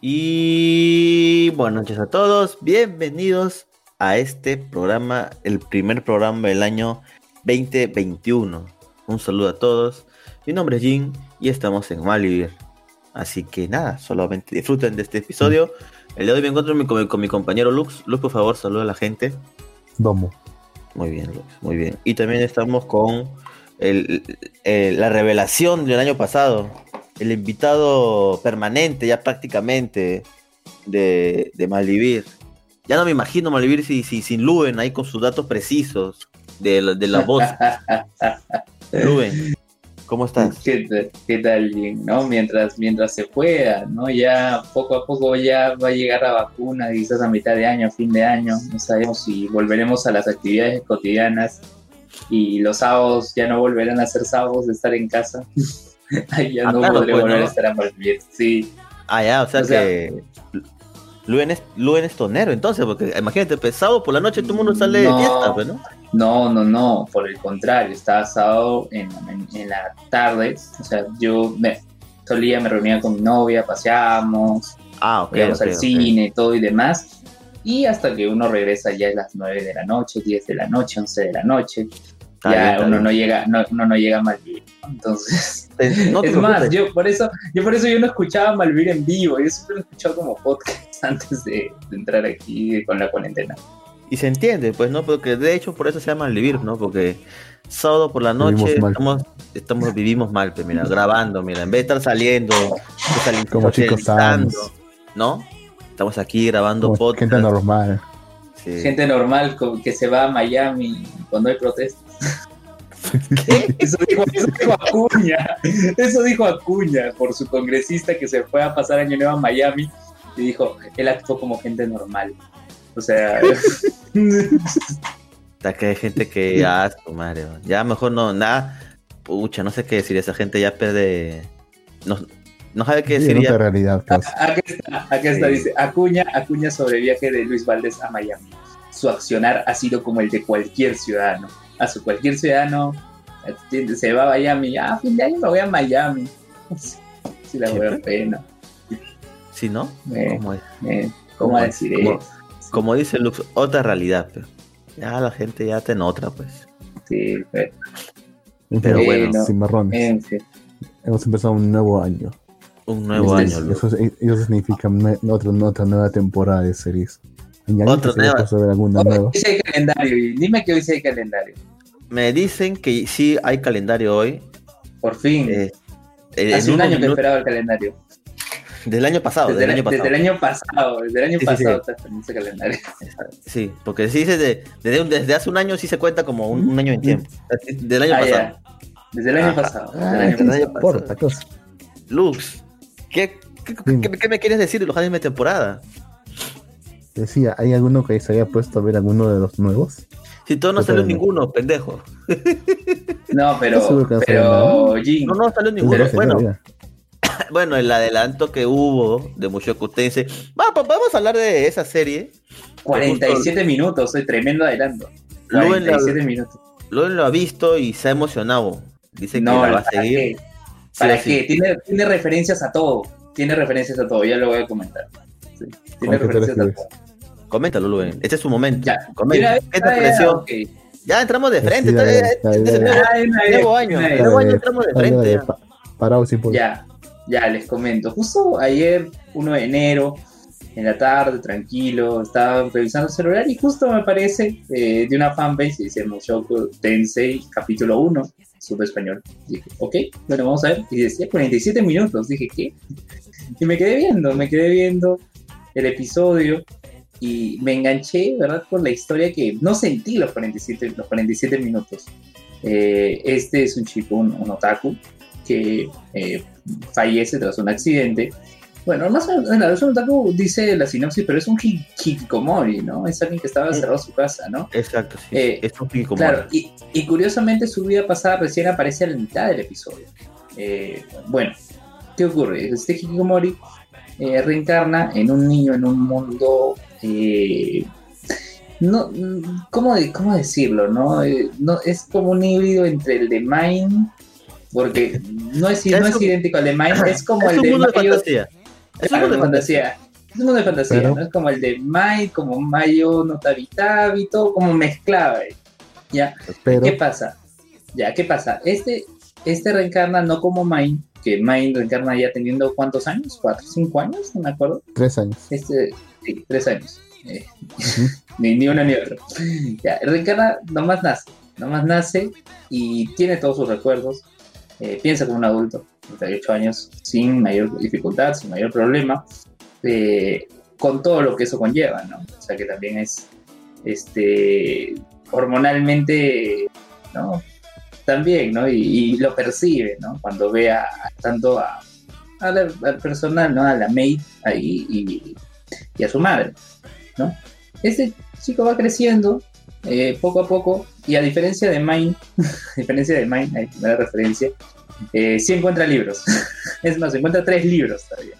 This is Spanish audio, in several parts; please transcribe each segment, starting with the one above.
Y buenas noches a todos, bienvenidos a este programa, el primer programa del año 2021. Un saludo a todos, mi nombre es Jin y estamos en Malvivir. Así que nada, solamente disfruten de este episodio. El día de hoy me encuentro con mi, compañero Lux. Lux, por favor, saluda a la gente. Vamos. Muy bien, Lux, muy bien. Y también estamos con la revelación del año pasado, el invitado permanente ya prácticamente de, de Malvivir. Ya no me imagino Malvivir si, si, sin Luen ahí con sus datos precisos de, la, de la voz. Luen, ¿cómo estás? ¿Qué, qué tal, ¿no? Mientras, mientras se pueda, ¿no? Ya poco a poco ya va a llegar la vacuna, quizás a mitad de año, fin de año. No sabemos si volveremos a las actividades cotidianas y los sábados ya no volverán a ser sábados de estar en casa. Ahí ya ah, no podré pues, volver a estar a sí. Ah, ya, o sea, que Luen es, Luen es tonero, entonces, porque imagínate, pesado por la noche todo el mundo sale de fiesta, pues, ¿no? No, no, no, por el contrario, estaba sábado en, en, la tarde, o sea, yo me solía, me reunía con mi novia, paseábamos, ah, okay, íbamos al cine, todo y demás, y hasta que uno regresa ya a las 9 de la noche, 10 de la noche, 11 de la noche, ya uno no llega, no, uno no llega es más, yo por eso, yo por eso yo no escuchaba Malvivir en vivo, yo siempre lo escuchaba como podcast antes de, entrar aquí con la cuarentena. Y se entiende, pues, ¿no? Porque de hecho por eso se llama Malvivir, ¿no? Porque sábado por la noche estamos, estamos, vivimos mal, pues, mira, grabando, mira, en vez de estar saliendo, como chicos ¿no? Estamos aquí grabando podcast. Gente normal. Gente normal que se va a Miami cuando hay protestas. ¿Qué? Eso dijo, Acuña. Eso dijo Acuña por su congresista que se fue a pasar año nuevo a Miami y dijo, él actuó como gente normal. O sea... que hay gente que ya, madre, ya mejor no, nada, pucha, no sé qué decir, esa gente ya pierde, no, no sabe qué decir. Ya. realidad, pues. Aquí está, aquí está, dice, Acuña, Acuña sobre viaje de Luis Valdés a Miami. Su accionar ha sido como el de cualquier ciudadano a su cualquier ciudadano se va a Miami, ah, fin de año me voy a Miami. Si la voy a pena. ¿Sí, no? ¿Cómo, es? ¿Cómo, decir como, como, dice Lux, otra realidad, pero ya la gente ya está en otra, pues. Sí, pero, pero bueno, sin marrones. Hemos empezado un nuevo año. Un nuevo año, Lux. Eso, eso significa otra, otra nueva temporada de series. Otro nueva. Dice el calendario, dime que hoy sí hay calendario. Me dicen que sí hay calendario hoy. Por fin. Eh, eh, Hace un año que esperaba el calendario. Del año pasado. Desde, el año pasado. Desde el año pasado. Desde el año pasado ese calendario. Sí, porque si dice de, desde, desde, hace un año sí se cuenta como un, año en tiempo. Del año ah, pasado. Desde el año pasado. Desde el año pasado. Lux, ¿qué, qué, qué, me quieres decir de los animes de temporada? Decía, ¿hay alguno que se haya puesto a ver alguno de los nuevos? Si todo no salió ninguno, pendejo. No, pero. pero no, no salió ninguno. Bueno, bueno, el adelanto que hubo de Mushoku Tensei. Vamos, vamos a hablar de esa serie. 47 minutos, soy tremendo adelanto. 47 minutos. Luen lo ha visto y se ha emocionado. Dice que no, la va a seguir. ¿Para qué? Tiene, tiene referencias a todo. Tiene referencias a todo, ya lo voy a comentar. Tiene referencias a todo. Coméntalo, Luen. Este es su momento. Ya. ¿Qué te pareció? Ya entramos de frente. nuevo año. Nuevo año entramos de frente. Ya, ya les comento. Justo ayer, 1 de enero, en la tarde, tranquilo, estaba revisando el celular y justo me aparece eh, de una fanbase, dice Mushoku Tensei, capítulo 1, sub español. Dije, ok, bueno, vamos a ver. Y decía 47 minutos. Dije, ¿qué? Y me quedé viendo, me quedé viendo el episodio y me enganché, ¿verdad? Con la historia que no sentí los 47, los 47 minutos. Eh, este es un chico, un, otaku, que eh, fallece tras un accidente. Bueno, más o menos, un otaku dice la sinopsis, pero es un hikikomori, ¿no? Es alguien que estaba cerrado en su casa, ¿no? Exacto, sí. Eh, es un hikikomori. Claro, y, y, curiosamente su vida pasada recién aparece a la mitad del episodio. bueno, ¿qué ocurre? Este hikikomori reencarna en un niño en un mundo eh, no, ¿cómo, ¿cómo, decirlo? ¿no? Eh, no? Es como un híbrido entre el de Mine, porque no es, no es idéntico al de Mine, es como el de fantasía. Es un mundo de fantasía. Es un mundo de fantasía, ¿no? Es como el de Mai, como Mayo, Notabitabi, todo como mezclado. ¿Ya? ¿Qué pasa? Ya, ¿qué pasa? Este, este reencarna no como Mai, que Mai reencarna ya teniendo cuántos años, cuatro, cinco años, no me acuerdo. Tres años. Este, sí, tres años. Eh, ni, ni, uno ni otro. Ya, reencarna nomás nace, nomás nace y tiene todos sus recuerdos, eh, piensa como un adulto, 38 años, sin mayor dificultad, sin mayor problema, eh, con todo lo que eso conlleva, ¿no? O sea que también es este hormonalmente, ¿no? También, ¿no? Y, lo percibe, ¿no? Cuando ve a, tanto a, al personal, ¿no? A la maid ahí y, y, a su madre, ¿no? Este chico va creciendo eh, poco a poco y a diferencia de Mine, a diferencia de Mine, ahí me da referencia, eh, sí encuentra libros. es más, encuentra tres libros todavía.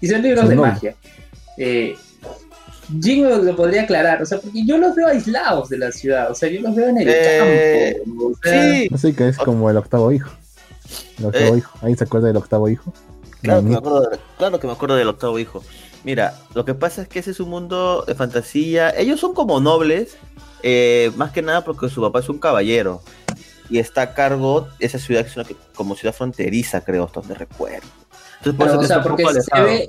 Y son libros de magia. Eh, Jin lo, podría aclarar, o sea, porque yo los veo aislados de la ciudad, o sea, yo los veo en el eh, campo. sí. Así que es como el octavo hijo. El octavo eh. hijo. ¿Ahí se acuerda del octavo hijo? Claro que, me acuerdo claro que me acuerdo del octavo hijo. Mira, lo que pasa es que ese es un mundo de fantasía. Ellos son como nobles, eh, más que nada porque su papá es un caballero y está a cargo de esa ciudad que es una, como ciudad fronteriza, creo, donde recuerdo. Entonces, o sea, porque se ve,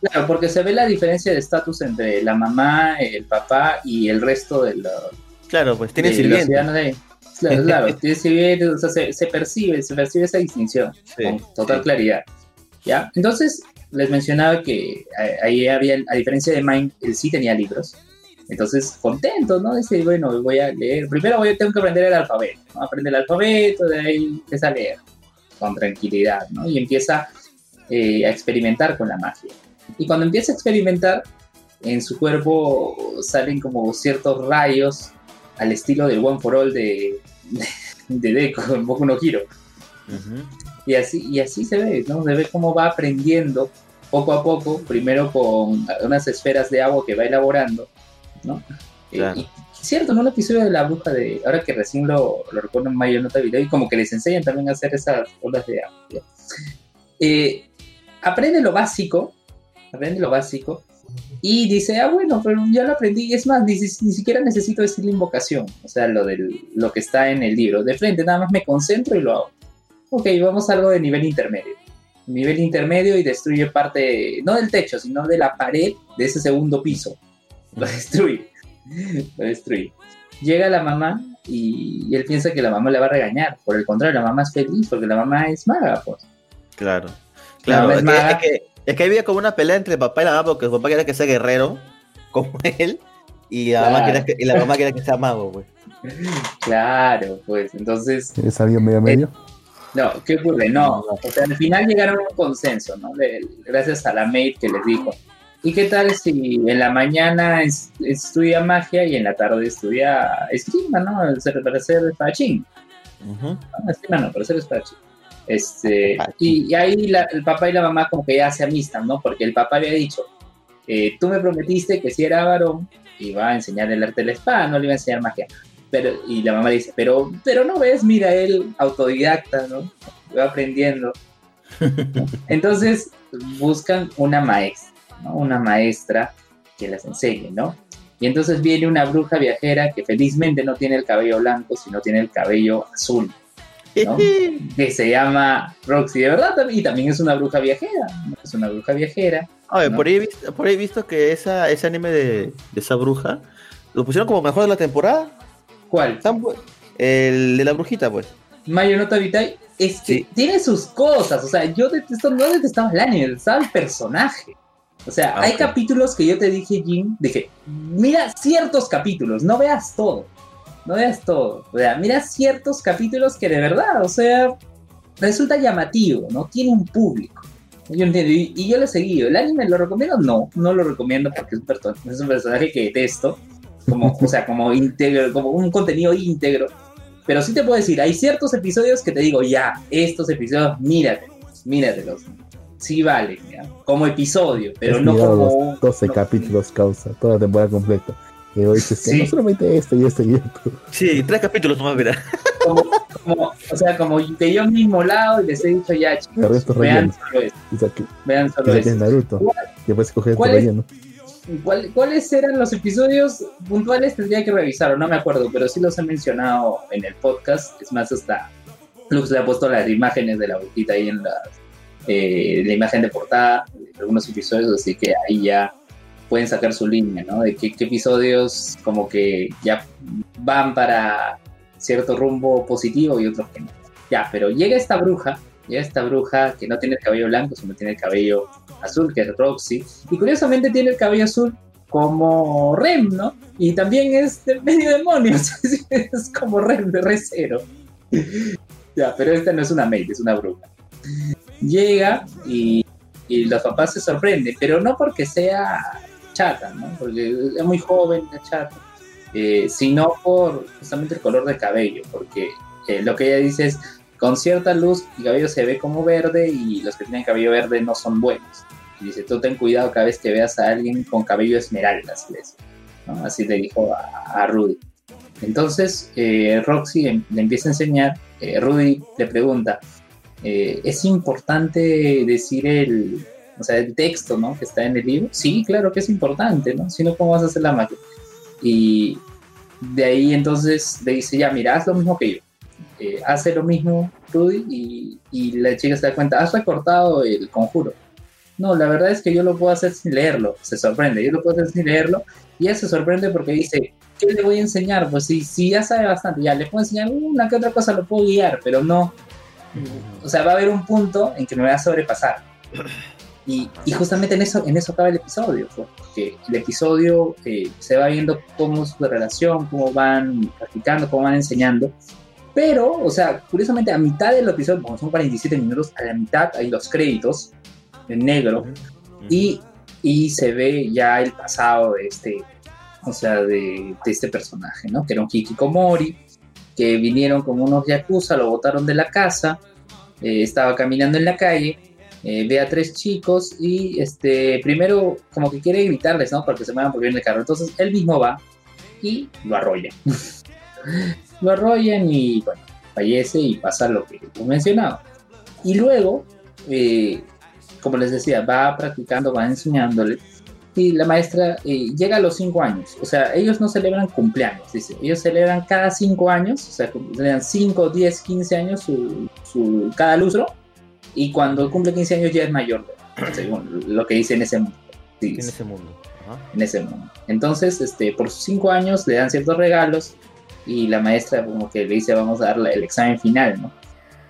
claro, porque se ve la diferencia de estatus entre la mamá, el papá y el resto de los. Claro, pues tiene sirvientes. Claro, claro, tiene sirvientes, o sea, se, percibe, se percibe esa distinción con total claridad. ¿Ya? Entonces, les mencionaba que ahí había, a diferencia de Mind, él sí tenía libros. Entonces, contento, ¿no? Dice, bueno, voy a leer. Primero voy, tengo que aprender el alfabeto, ¿no? Aprende el alfabeto, de ahí empieza a leer con tranquilidad, ¿no? Y empieza eh, a experimentar con la magia. Y cuando empieza a experimentar, en su cuerpo salen como ciertos rayos al estilo del One for All de, de, Deco, en Boku no Hero. y, así, y así se ve, ¿no? Se ve cómo va aprendiendo poco a poco, primero con unas esferas de agua que va elaborando, ¿no? Eh, y, cierto, en un episodio de la bruja de, ahora que recién lo, lo recuerdo en Mayo Nota Video, y como que les enseñan también a hacer esas olas de agua. Eh, aprende lo básico, aprende lo básico, y dice, ah, bueno, pero ya lo aprendí, es más, ni, ni siquiera necesito decir la invocación, o sea, lo, del, lo que está en el libro. De frente, nada más me concentro y lo hago. Ok, vamos a algo de nivel intermedio. Nivel intermedio y destruye parte, no del techo, sino de la pared de ese segundo piso. Lo destruye. Lo destruye. Llega la mamá y, él piensa que la mamá le va a regañar. Por el contrario, la mamá es feliz porque la mamá es maga, pues. Claro. Claro, es, que, es, que, había como una pelea entre el papá y la mamá porque el papá quería que sea guerrero, como él, y la, mamá, quería que, y la mamá quería que sea mago, pues. Claro, pues, entonces... ¿Es medio medio? No, ¿qué ocurre? No, o sea, al final llegaron a un consenso, ¿no? gracias a la maid que les dijo, ¿Y qué tal si en la mañana estudia magia y en la tarde estudia esgrima, ¿no? Para ser espadachín. Uh No, no, para ser espadachín. Este, y, ahí el papá y la mamá como que ya se amistan, ¿no? Porque el papá había dicho, eh, tú me prometiste que si era varón iba a enseñar el arte de la espada, no le iba a enseñar magia. Pero, y la mamá dice, pero, pero no ves, mira, él autodidacta, ¿no? Va aprendiendo. Entonces buscan una maestra una maestra que las enseñe, ¿no? Y entonces viene una bruja viajera que felizmente no tiene el cabello blanco, sino tiene el cabello azul, ¿no? que se llama Roxy, de verdad, y también es una bruja viajera, es una bruja viajera. por, ahí he visto, por ahí visto que esa, ese anime de, esa bruja lo pusieron como mejor de la temporada. ¿Cuál? El de la brujita, pues. Mayo Nota Vitae es que tiene sus cosas, o sea, yo detesto, no detestaba el anime, detestaba el personaje. O sea, hay capítulos que yo te dije, Jim, dije, mira ciertos capítulos, no veas todo. No veas todo. O sea, mira ciertos capítulos que de verdad, o sea, resulta llamativo, ¿no? Tiene un público. Yo entiendo, y, yo lo he seguido. ¿El anime lo recomiendo? No, no lo recomiendo porque es un, personaje que detesto. Como, o sea, como íntegro, como un contenido íntegro. Pero sí te puedo decir, hay ciertos episodios que te digo, ya, estos episodios, míratelos, míratelos sí vale, como episodio, pero no como... 12 capítulos causa, toda la temporada completa. Y hoy dices que no solamente este y este y esto. Sí, tres capítulos nomás, mira. como, o sea, como de yo mismo lado y les he dicho ya, chicos, vean solo esto. Vean solo esto. Naruto. puedes coger ¿Cuál ¿Cuáles eran los episodios puntuales? Tendría que revisar, no me acuerdo, pero sí los he mencionado en el podcast. Es más, hasta Lux le ha puesto las imágenes de la boquita ahí en la, eh, la imagen de portada de algunos episodios, así que ahí ya pueden sacar su línea, ¿no? De qué, episodios como que ya van para cierto rumbo positivo y otros que no. Ya, pero llega esta bruja, llega esta bruja que no tiene el cabello blanco, sino tiene el cabello azul, que es Roxy, y curiosamente tiene el cabello azul como Rem, ¿no? Y también es de medio demonio, es como Rem de Recero. ya, pero esta no es una maid, es una bruja. Llega y, y los papás se sorprenden, pero no porque sea chata, ¿no? Porque es muy joven, la chata, eh, sino por justamente el color de cabello, porque eh, lo que ella dice es, con cierta luz el cabello se ve como verde y los que tienen cabello verde no son buenos. Y dice, tú ten cuidado cada vez que veas a alguien con cabello esmeralda, así, así le dijo a, Rudy. Entonces eh, Roxy em, le empieza a enseñar, Rudy le pregunta, ¿es importante decir el, o sea, el texto, ¿no? Que está en el libro, sí, claro que es importante, ¿no? Si no, ¿cómo vas a hacer la magia? Y de ahí entonces le dice, ya, mira, haz lo mismo que yo. Hace lo mismo Rudy y, y, la chica se da cuenta, has recortado el conjuro. No, la verdad es que yo lo puedo hacer sin leerlo. Se sorprende, yo lo puedo hacer sin leerlo. Y ella se sorprende porque dice, ¿qué le voy a enseñar? Pues si, si ya sabe bastante, ya le puedo enseñar una que otra cosa, lo puedo guiar, pero no. O sea, va a haber un punto en que me va a sobrepasar. Y, justamente en eso, en eso acaba el episodio, porque el episodio eh, se va viendo cómo es su relación, cómo van practicando, cómo van enseñando. Pero, o sea, curiosamente a mitad del episodio, como son 47 minutos, a la mitad hay los créditos en negro y, y se ve ya el pasado de este, o sea, de, de este personaje, ¿no? Que era un Hikikomori, que vinieron como unos yakuza, lo botaron de la casa, eh, estaba caminando en la calle eh, ve a tres chicos y este primero como que quiere gritarles, ¿no? Para que se muevan por bien el carro. Entonces él mismo va y lo arrolla. lo arrollan y bueno, fallece y pasa lo que he mencionado. Y luego, eh, como les decía, va practicando, va enseñándole. Y la maestra eh, llega a los cinco años. O sea, ellos no celebran cumpleaños, dice. Ellos celebran cada cinco años, o sea, celebran 5, 10, 15 años su, su, cada lustro y cuando cumple 15 años ya es mayor, según lo que dice en ese mundo. en ese mundo. En ese mundo. Entonces, este, por sus 5 años le dan ciertos regalos y la maestra como que le dice vamos a dar el examen final, ¿no?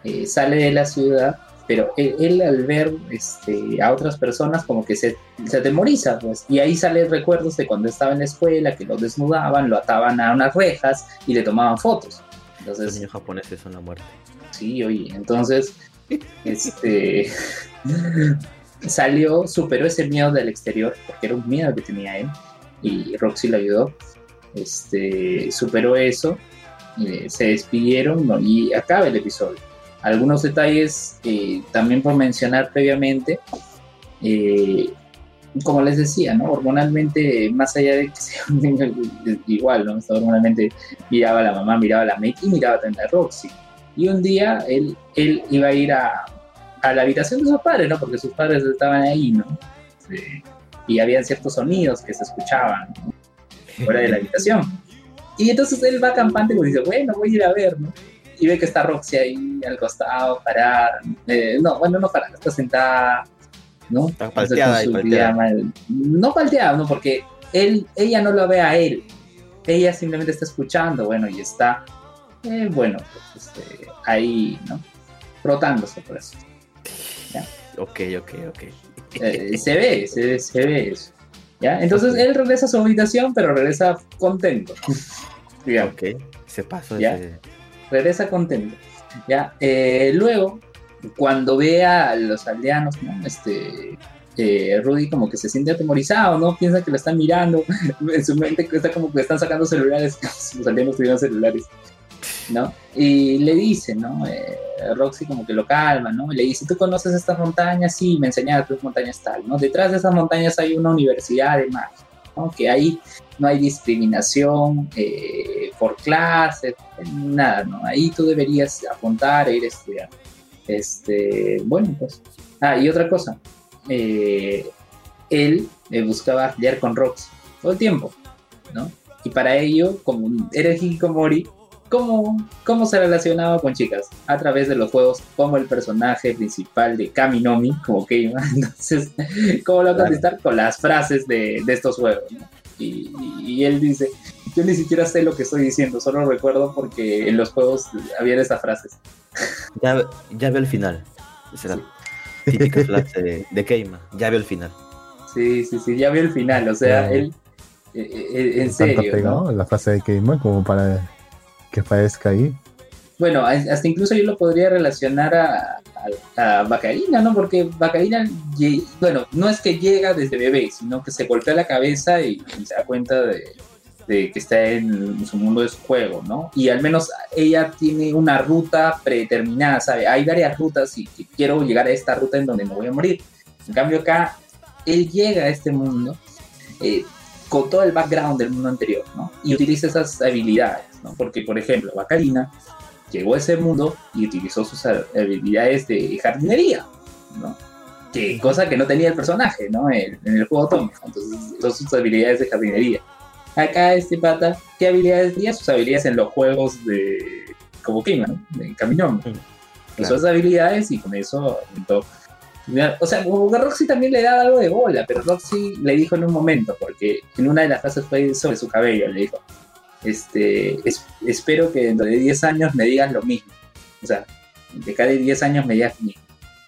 Eh, sale de la ciudad, pero él, al ver este, a otras personas como que se, se atemoriza, pues, y ahí salen recuerdos de cuando estaba en la escuela, que lo desnudaban, lo ataban a unas rejas y le tomaban fotos. Entonces, Los niños japoneses son la muerte. Sí, oye, entonces este, salió, superó ese miedo del exterior, porque era un miedo que tenía él, y Roxy lo ayudó. Este, superó eso, eh, se despidieron y acaba el episodio. Algunos detalles eh, también por mencionar previamente, eh, como les decía, ¿no? hormonalmente, más allá de que sea igual, ¿no? hormonalmente miraba a la mamá, miraba a la Meg y miraba también a Roxy. Y un día él, él iba a ir a, a la habitación de sus padres, ¿no? Porque sus padres estaban ahí, ¿no? y habían ciertos sonidos que se escuchaban fuera de la habitación. Y entonces él va campante y dice, bueno, voy a ir a ver, ¿no? Y ve que está Roxy ahí al costado, parada. Eh, no, bueno, no parada, está sentada, ¿no? Está palteada y palteada. No palteada, ¿no? Porque él, ella no lo ve a él. Ella simplemente está escuchando, bueno, y está eh, bueno, pues, este, ahí, ¿no? Frotándose por eso. Ok, ok, ok. Eh, se ve, se, ve eso. ¿Ya? Entonces él regresa a su habitación, pero regresa contento. Ok, se pasó ¿Ya? Regresa contento. ¿ya? Eh, luego, cuando ve a los aldeanos, ¿no? Este, Rudy como que se siente atemorizado, ¿no? Piensa que lo están mirando, en su mente está como que están sacando celulares, los aldeanos tuvieron celulares. ¿No? Y le dice, ¿no? Eh, Roxy como que lo calma, ¿no? Y le dice, ¿tú conoces estas montañas? Sí, me enseñaron tus montañas tal, ¿no? Detrás de esas montañas hay una universidad de magia, ¿no? Que ahí no hay discriminación eh, por clase, nada, ¿no? Ahí tú deberías apuntar e ir a estudiar. Este, bueno, pues. Ah, y otra cosa. Eh, él eh, buscaba leer con Rox todo el tiempo, ¿no? Y para ello, como era el Hikikomori, ¿cómo, ¿cómo se relacionaba con chicas? A través de los juegos como el personaje principal de Kaminomi, como Keima. Entonces, ¿cómo lo va a contestar? Con las frases de, de estos juegos, ¿no? y, y, él dice, yo ni siquiera sé lo que estoy diciendo, solo recuerdo porque en los juegos había esas frases. Ya, ya veo el final. Esa típica frase de, Keima. Ya veo el final. Sí, sí, sí, ya veo el final. O sea, él, eh, eh, en serio. Pegado, La frase de Keima como para que parezca ahí. Bueno, hasta incluso yo lo podría relacionar a, a, Bacarina, ¿no? Porque Bacarina, bueno, no es que llega desde bebé, sino que se golpea la cabeza y se da cuenta de, que está en, su mundo de su juego, ¿no? Y al menos ella tiene una ruta predeterminada, ¿sabe? Hay varias rutas y quiero llegar a esta ruta en donde no voy a morir. En cambio acá, él llega a este mundo eh, con todo el background del mundo anterior, ¿no? Y utiliza esas habilidades, ¿no? Porque, por ejemplo, Bacarina llegó a ese mundo y utilizó sus habilidades de jardinería, ¿no? Que cosa que no tenía el personaje, ¿no? En, el juego Tom. Entonces, son sus habilidades de jardinería acá este pata, ¿qué habilidades tenía? Sus habilidades en los juegos de como Kima, ¿no? De Caminón. Mm, Sus habilidades y con eso O sea, como que Roxy también le daba algo de bola, pero Roxy le dijo en un momento, porque en una de las frases fue sobre su cabello, le dijo, este, espero que dentro de 10 años me digas lo mismo. O sea, de cada 10 años me digas lo mismo.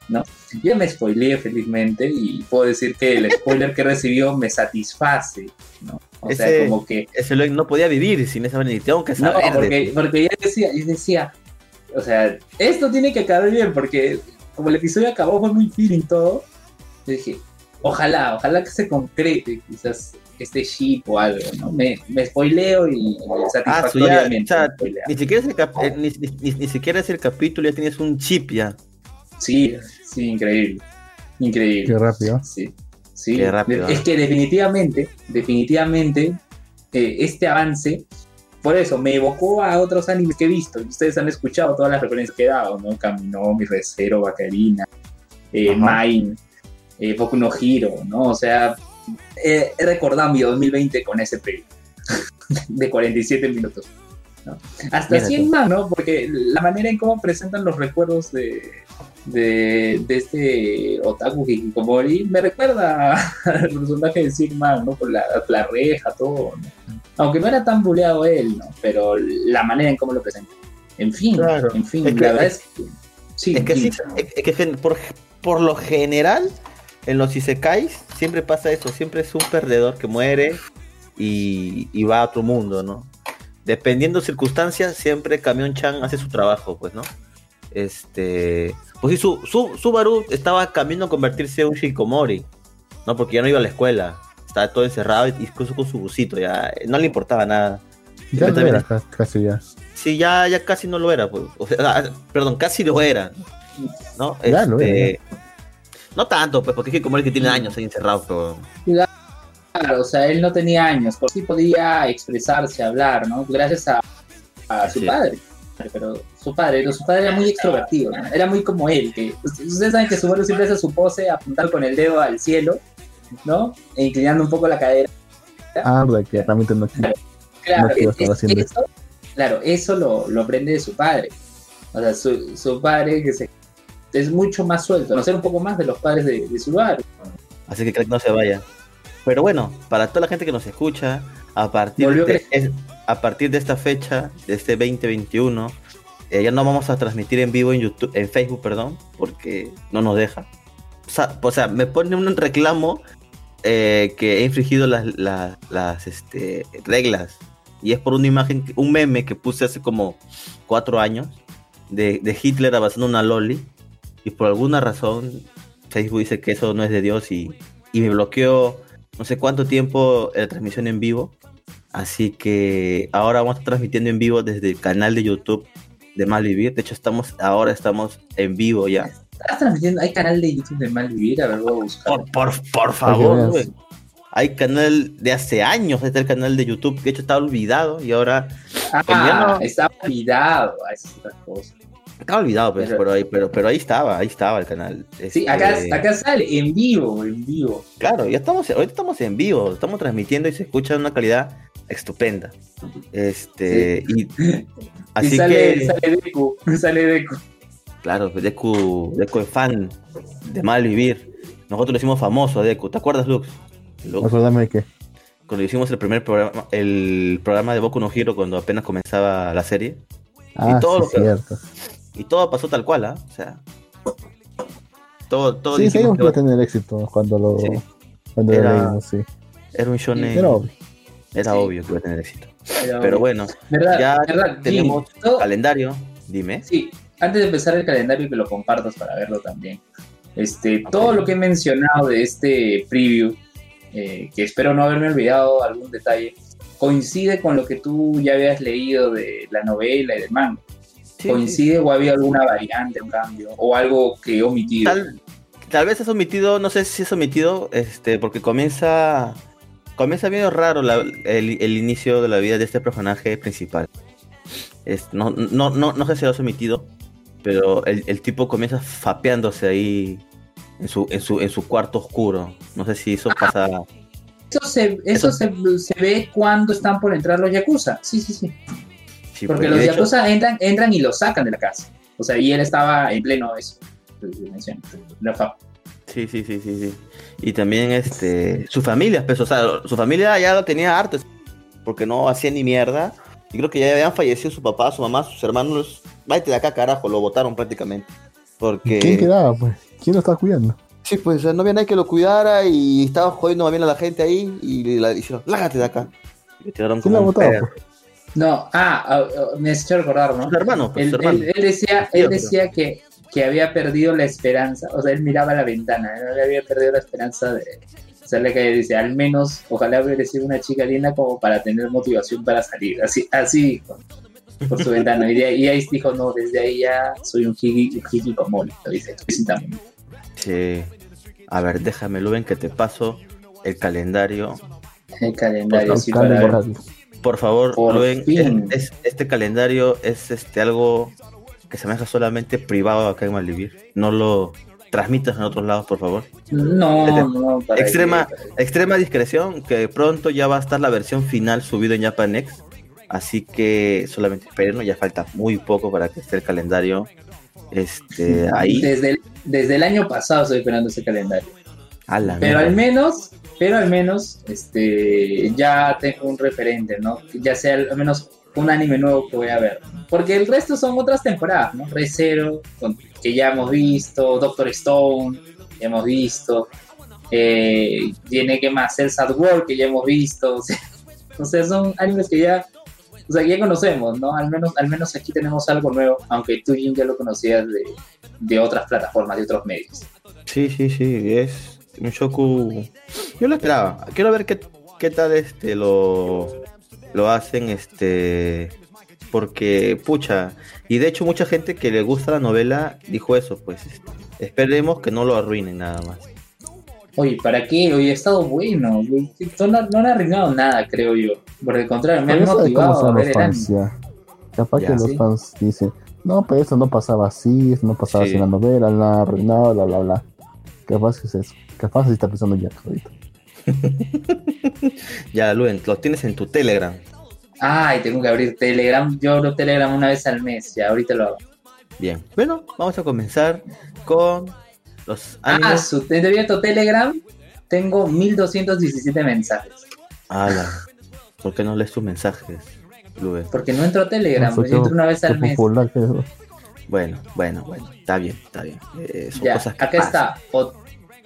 ¿no? Yo me spoileé felizmente y puedo decir que el spoiler que recibió me satisface, ¿no? O sea, como que... Ese no podía vivir sin esa y tengo que saber. No, porque, porque yo decía, yo decía, o sea, esto tiene que acabar bien porque como el episodio acabó fue muy feeling todo, dije, ojalá, ojalá que se concrete quizás este ship o algo, ¿no? Me, me spoileo y satisfactoriamente. Ah, ya, ni, siquiera es el eh, ni, ni, ni, siquiera es el capítulo, ya tienes un chip ya. Sí, sí, increíble. Increíble. Qué rápido. Sí, sí. Qué rápido. Es que definitivamente, definitivamente, eh, este avance, por eso me evocó a otros animes que he visto. Ustedes han escuchado todas las referencias que he dado, ¿no? Caminó, Mi Recero, Bacarina, eh, Mine, eh, Boku no Hiro, ¿no? O sea, he recordado mi 2020 con ese periodo de 47 minutos. ¿no? Hasta 100 más, ¿no? Porque la manera en cómo presentan los recuerdos de, de, de este otaku Hikikomori me recuerda al personaje de Sigma, ¿no? Por la, la reja, todo, Aunque no era tan buleado él, ¿no? Pero la manera en cómo lo presenta. En fin, en fin, la verdad es que... Sí, es que, sí, es que por, por lo general, en los Isekais siempre pasa eso, siempre es un perdedor que muere y, y va a otro mundo, ¿no? Dependiendo de circunstancias, siempre Camión Chan hace su trabajo, pues, ¿no? Este, pues sí, su, su, Subaru estaba camino a convertirse en un Shikomori, ¿no? Porque ya no iba a la escuela, estaba todo encerrado y incluso con su busito, ya no le importaba nada. Ya no era, casi ya. Sí, ya, ya casi no lo era, pues. Perdón, casi lo era, ¿no? Ya lo este, No tanto, pues, porque es que tiene años ahí encerrado, pero... Claro, o sea, él no tenía años, por sí podía expresarse, hablar, ¿no? Gracias a, a su padre pero su padre, su padre era muy extrovertido, era muy como él, que ustedes saben que su padre siempre hace su pose, apuntar con el dedo al cielo, ¿no? E inclinando un poco la cadera. Ah, que realmente no, claro, eso, claro, eso lo, lo, aprende de su padre. O sea, su, su padre que se, es mucho más suelto, conocer un poco más de los padres de, de su padre. Así que no se vaya. Pero bueno, para toda la gente que nos escucha, a partir, de, a partir de esta fecha, de este 2021, eh, ya no vamos a transmitir en vivo en YouTube, en Facebook, perdón, porque no nos deja. O sea, me pone un reclamo eh, que he infringido las, las, este, reglas. Y es por una imagen, un meme que puse hace como cuatro años de, de Hitler abrazando una loli. Y por alguna razón Facebook dice que eso no es de Dios y, y me bloqueó no sé cuánto tiempo la transmisión en vivo. Así que ahora vamos a estar transmitiendo en vivo desde el canal de YouTube de Malvivir. De hecho, estamos, ahora estamos en vivo ya. ¿Estás transmitiendo? ¿Hay canal de YouTube de Malvivir? A ver, voy a buscar. Por, por, favor, güey. hay canal de hace años, este el canal de YouTube, que de hecho estaba olvidado y ahora... Ah, está olvidado, esa cosa. Estaba olvidado, pues, pero, ahí, pero, pero ahí estaba, ahí estaba el canal. Sí, acá, este, acá sale, en vivo, en vivo. Claro, ya estamos, ahorita estamos en vivo, estamos transmitiendo y se escucha en una calidad estupenda. Este, y así sale, que. Sale Deku, sale Deku. Claro, Deku, Deku es fan de mal vivir. Nosotros lo hicimos famoso a Deku. ¿Te acuerdas, Lux? Lux? Acuérdame que. Cuando hicimos el primer programa, el programa de Boku no Hero cuando apenas comenzaba la serie. Ah, y todo sí, cierto. Y todo pasó tal cual, ¿ah? O sea. Todo, todo sí, sabíamos que iba a tener éxito cuando lo. Cuando era, lo leímos, sí. Era un shonen. Era obvio. Era obvio que iba a tener éxito. Pero bueno, ya tenemos calendario. Dime. Sí, antes de empezar el calendario, que lo compartas para verlo también. Este, Todo lo que he mencionado de este preview, eh, que espero no haberme olvidado algún detalle, coincide con lo que tú ya habías leído de la novela y del manga. ¿Coincide o había alguna variante, un cambio? ¿O algo que he omitido? Tal, vez has omitido, no sé si es omitido, este, porque comienza. Comienza medio raro el, inicio de la vida de este personaje principal. no, no, no, no sé si lo has omitido, pero el, tipo comienza fapeándose ahí en su, en su, en su cuarto oscuro. No sé si eso ah. pasa. Eso se, eso, Se, se, ve cuando están por entrar los Yakuza. Sí, sí, sí. Porque los Yakuza entran, entran y lo sacan de la casa. O sea, y él estaba en pleno eso. Sí, sí, sí, sí, sí. Y también este, su familia, pues, o sea, su familia ya lo tenía harto, porque no hacía ni mierda. Y creo que ya habían fallecido su papá, su mamá, sus hermanos. Váyate de acá, carajo, lo votaron prácticamente. Porque... ¿Quién quedaba, pues? ¿Quién lo estaba cuidando? Sí, pues no había nadie que lo cuidara y estaba jodiendo más bien a la gente ahí y le dijeron, lágate de acá. Y tiraron como ¿Quién lo votaba, pues? No, ah, ah, ah, me has hecho recordar, ¿no? Su hermano, pues, él, hermano. Él, decía, él decía que, que había perdido la esperanza, o sea, él miraba la ventana, no le había perdido la esperanza de salir que dice, al menos, ojalá hubiera sido una chica linda como para tener motivación para salir, así, así, por su ventana. Y, ahí dijo, no, desde ahí ya soy un hiki, un como lo dice Sí. A ver, déjame, Luven, que te paso el calendario. El calendario, sí, para por favor, este calendario es este algo que se me deja solamente privado acá en Malvivir. No lo transmitas en otros lados, por favor. No, este, extrema, extrema discreción, que pronto ya va a estar la versión final subida en Japanex. Así que solamente esperen, ya falta muy poco para que esté el calendario este, ahí. Desde el, desde el año pasado estoy esperando ese calendario. Pero al menos pero al menos este, ya tengo un referente, ¿no? Ya sea al menos un anime nuevo que voy a ver. Porque el resto son otras temporadas, ¿no? Re Zero, que ya hemos visto, Doctor Stone, que hemos visto, eh, tiene que más el Sad World, que ya hemos visto, o sea, son animes que ya, o sea, ya conocemos, ¿no? Al menos, al menos aquí tenemos algo nuevo, aunque tú ya lo conocías de, de otras plataformas, de otros medios. Sí, sí, sí, es un Shoku. Yo lo esperaba. Quiero ver qué, qué tal este lo, lo hacen. Este. Porque, pucha. Y de hecho, mucha gente que le gusta la novela dijo eso. Pues esperemos que no lo arruinen nada más. Oye, ¿para qué? Hoy ha estado bueno. No, no han arruinado nada, creo yo. Por el contrario, me han motivado a ver fans, Capaz que los fans dicen, no, pero eso no pasaba así, eso no pasaba así en la novela, la arruinado, bla, bla, bla. Capaz que es eso. Capaz si está pensando ya ahorita. ya, Luen, lo tienes en tu Telegram. Ay, tengo que abrir Telegram. Yo abro Telegram una vez al mes, ya ahorita lo hago. Bien, bueno, vamos a comenzar con los ah, animes. Ah, su abierto Telegram tengo 1217 mensajes. Ala, ¿por qué no lees tus mensajes, Luen? Porque no entro a Telegram, no, entro una vez al mes. Bueno, bueno, bueno, está bien, está bien. Eh, ya, acá está,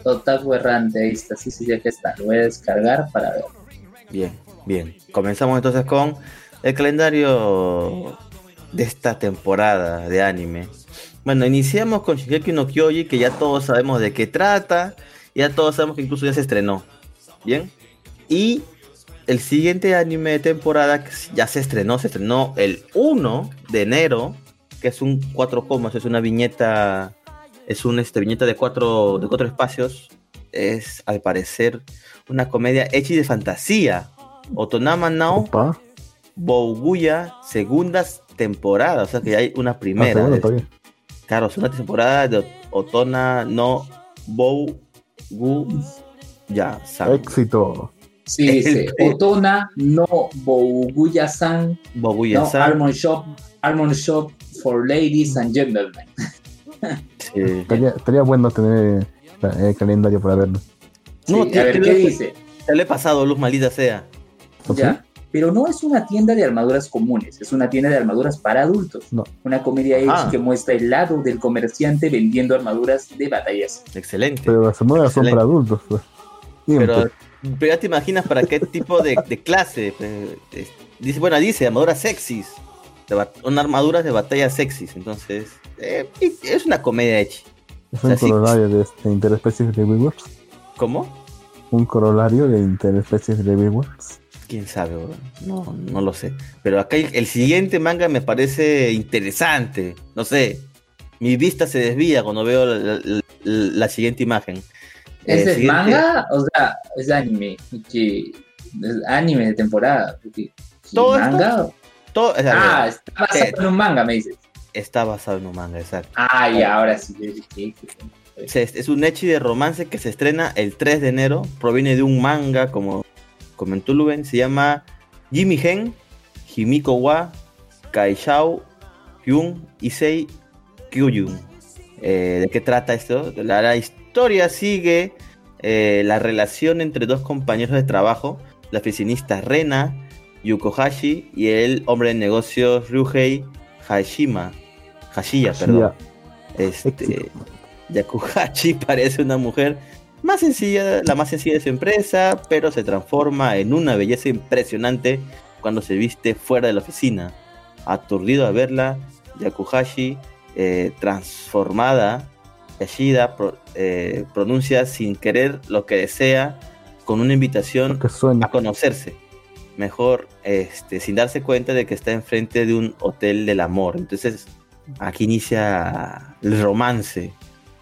Otaku errante, ahí está, sí, sí, aquí está. Lo voy a descargar para ver. Bien, bien. Comenzamos entonces con el calendario de esta temporada de anime. Bueno, iniciamos con Shigeki no Kyoji, que ya todos sabemos de qué trata. Ya todos sabemos que incluso ya se estrenó. Bien. Y el siguiente anime de temporada que ya se estrenó, se estrenó el 1 de enero, que es un 4 comas, es una viñeta es una este, viñeta de cuatro, de cuatro espacios es al parecer una comedia hecha de fantasía. Otonama Now Bouguya, segunda temporada, o sea que ya hay una primera. Ah, claro, es una temporada de Otona no Bougu ya Éxito. Sí, sí. Otona no Bouguya-san. Bouguya-san. Almond Shop, Almond Shop for Ladies and Gentlemen. Sí. Estaría, bueno tener el eh, calendario para verlo. No, a ver, ¿qué dice? Se le he pasado, Luz, maldita sea. Ya. Pero no es una tienda de armaduras comunes, es una tienda de armaduras para adultos. No. Una comedia hecha que muestra el lado del comerciante vendiendo armaduras de batallas. Excelente. Pero las armaduras son para adultos. Pues. Pero, pero, ya te imaginas para qué tipo de, clase. Dice, bueno, dice armaduras sexys. Una armaduras de batalla sexys. Entonces, eh, es una comedia hecha. Es un corolario de, este, interespecies de Rewards. ¿Cómo? Un corolario de interespecies de Rewards. Quién sabe, no, no lo sé. Pero acá el, siguiente manga me parece interesante. No sé. Mi vista se desvía cuando veo la, siguiente imagen. ¿Es el manga? O sea, es anime. Que, es anime de temporada. ¿Todo manga? Todo, ah, está basado en un manga, me dices. Está basado en un manga, exacto. Ah, y ahora sí. Es un echi de romance que se estrena el 3 de enero. Proviene de un manga, como comentó Luben. Se llama Jimmy Gen, Himiko wa, Kaishao, Hyun, Issei, Kyuyun. Eh, ¿De qué trata esto? La, historia sigue eh, la relación entre dos compañeros de trabajo, la oficinista Rena Yukohashi y el hombre de negocios Ryuhei Hashima. Hashiya, perdón. Este, Yakuhachi parece una mujer más sencilla, la más sencilla de su empresa, pero se transforma en una belleza impresionante cuando se viste fuera de la oficina. Aturdido a verla, Yakuhashi, eh, transformada, Yashida eh, pronuncia sin querer lo que desea con una invitación a conocerse mejor este, sin darse cuenta de que está enfrente de un hotel del amor. Entonces, aquí inicia el romance.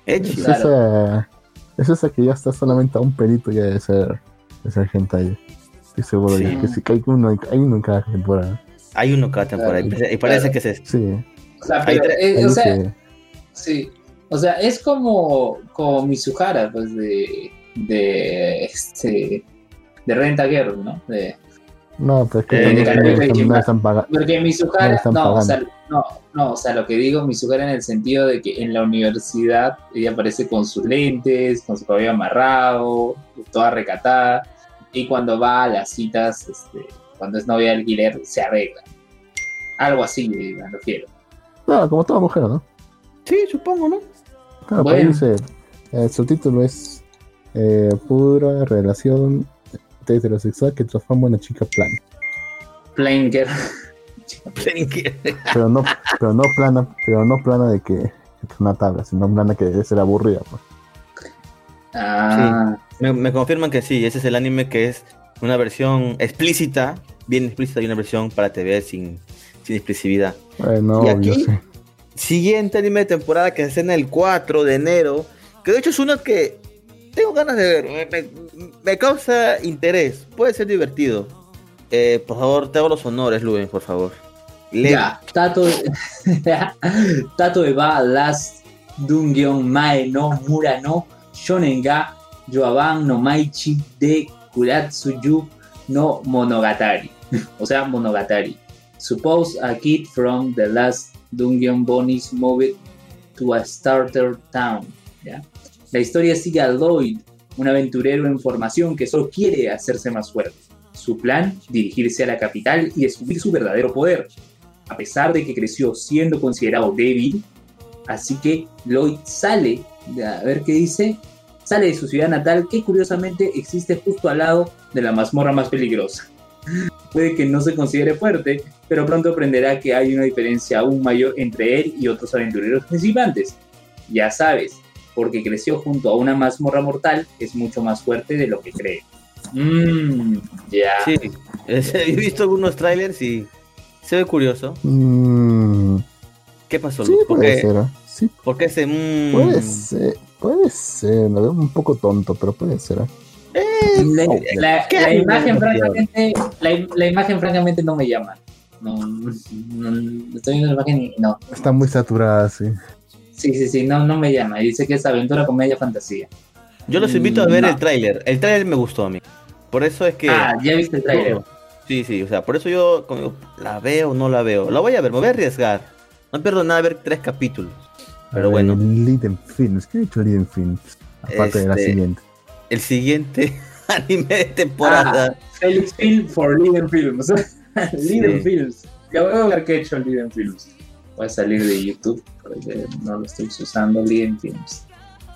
Es, esa, es esa que ya está solamente a un pelito ya de ser, de ser gente ahí. Estoy seguro de que, sí, que hay, uno, hay uno en cada temporada. Hay uno cada temporada. y parece que es Sí. O sea, eh, o sea, sí. O sea, es como, como Mizuhara, pues, de, de, este, de Renta Girl, ¿no? De, no, pero es que eh, no, están pagando. Porque mi no, no, o sea, no, no, o sea, lo que digo, mi en el sentido de que en la universidad ella aparece con sus lentes, con su cabello amarrado, toda recatada, y cuando va a las citas, este, cuando es novia de alquiler, se arregla. Algo así, me refiero. Claro, como toda mujer, ¿no? Sí, supongo, ¿no? Claro, bueno. dice, el subtítulo es eh, pura relación heterosexual que transforma a una chica plana. Planker. pero no, pero no plana, pero no plana de que es una tabla, sino plana que debe ser aburrida. Pues. Ah. Me, confirman que sí, ese es el anime que es una versión explícita, bien explícita y una versión para TV sin, sin expresividad. Bueno, y aquí, siguiente anime de temporada que se estrena el 4 de enero, que de hecho es uno que tengo ganas de ver, me, causa interés, puede ser divertido. Eh, por favor, te hago los honores, Luen, por favor. Ya, Tato, Tato Eba Last Dungeon Mae no Mura no Shonen ga Yoaban no Maichi de Kuratsuyu no Monogatari. o sea, Monogatari. Suppose a kid from the last Dungeon Bonus moved to a starter town. ¿ya? La historia sigue a Lloyd, un aventurero en formación que solo quiere hacerse más fuerte. Su plan, dirigirse a la capital y descubrir su verdadero poder. A pesar de que creció siendo considerado débil, así que Lloyd sale, a ver qué dice, sale de su ciudad natal que curiosamente existe justo al lado de la mazmorra más peligrosa. Puede que no se considere fuerte, pero pronto aprenderá que hay una diferencia aún mayor entre él y otros aventureros principiantes. Ya sabes, porque creció junto a una mazmorra mortal, es mucho más fuerte de lo que cree. Mmm, ya. Sí, he visto algunos trailers y se ve curioso. Mm. ¿Qué pasó, sí, ¿Por, qué? Ser, ¿eh? sí. ¿Por qué ese.? Puede ser. Puede ser, lo veo un poco tonto, pero puede ser. ¿eh? Eh, la, la, imagen francamente, la, imagen francamente no me llama. No, estoy viendo la imagen y no. Está muy saturada, sí. Sí, sí, sí, no, no me llama. Dice que es aventura, comedia, fantasía. Yo los invito a ver el tráiler. El tráiler me gustó a mí. Por eso es que. Ah, ya viste el tráiler. Sí, sí, o sea, por eso yo la veo o no la veo. La voy a ver, me voy a arriesgar. No pierdo nada a ver tres capítulos. Pero bueno. Liden Films, ¿qué ha hecho Liden Films? Aparte de la este, siguiente. El siguiente anime de temporada. Ah, Felix Film for Liden Films. Liden Films. Ya voy a ver qué ha hecho Liden Films. Voy a salir de YouTube porque no lo estoy usando Liden Films.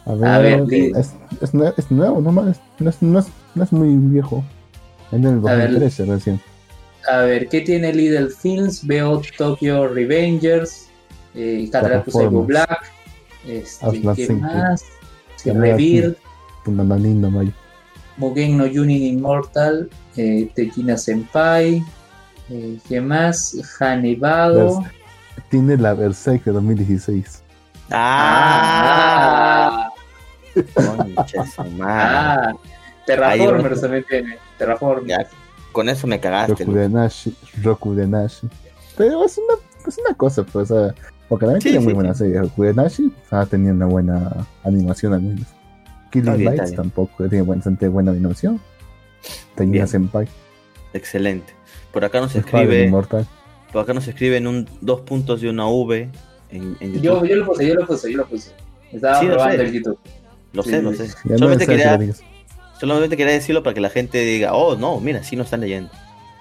A ver, es, es, es, nuevo, no, no, es, no, es, no es muy viejo. En el 2013 recién. A ver, ¿qué tiene Lidl Films? Veo Tokyo Revengers, eh, Psycho Black, este, ¿qué más? Rebirth, Mugen no Yunin Immortal, eh, Tekina Senpai, eh, ¿qué más? Hanebado. Tiene la Berserk 2016. ¡Ah! ah. ah. Terraformers también tiene. Terraformers. con eso me cagaste. Roku de Nashi. Pero es una, es una cosa, pues, o sea, porque también tiene muy buena serie. Roku de Nashi ha tenido una buena animación al menos. Killing Lights tampoco tiene bastante buena animación. Tenía Senpai. Excelente. Por acá nos escribe. Por acá nos escribe en un dos puntos y una V. En, en yo, yo lo puse, yo lo puse, yo lo puse. Estaba probando el YouTube. Lo sé, lo sé. Solamente quería, Solamente quería decirlo para que la gente diga, oh, no, mira, sí nos están leyendo.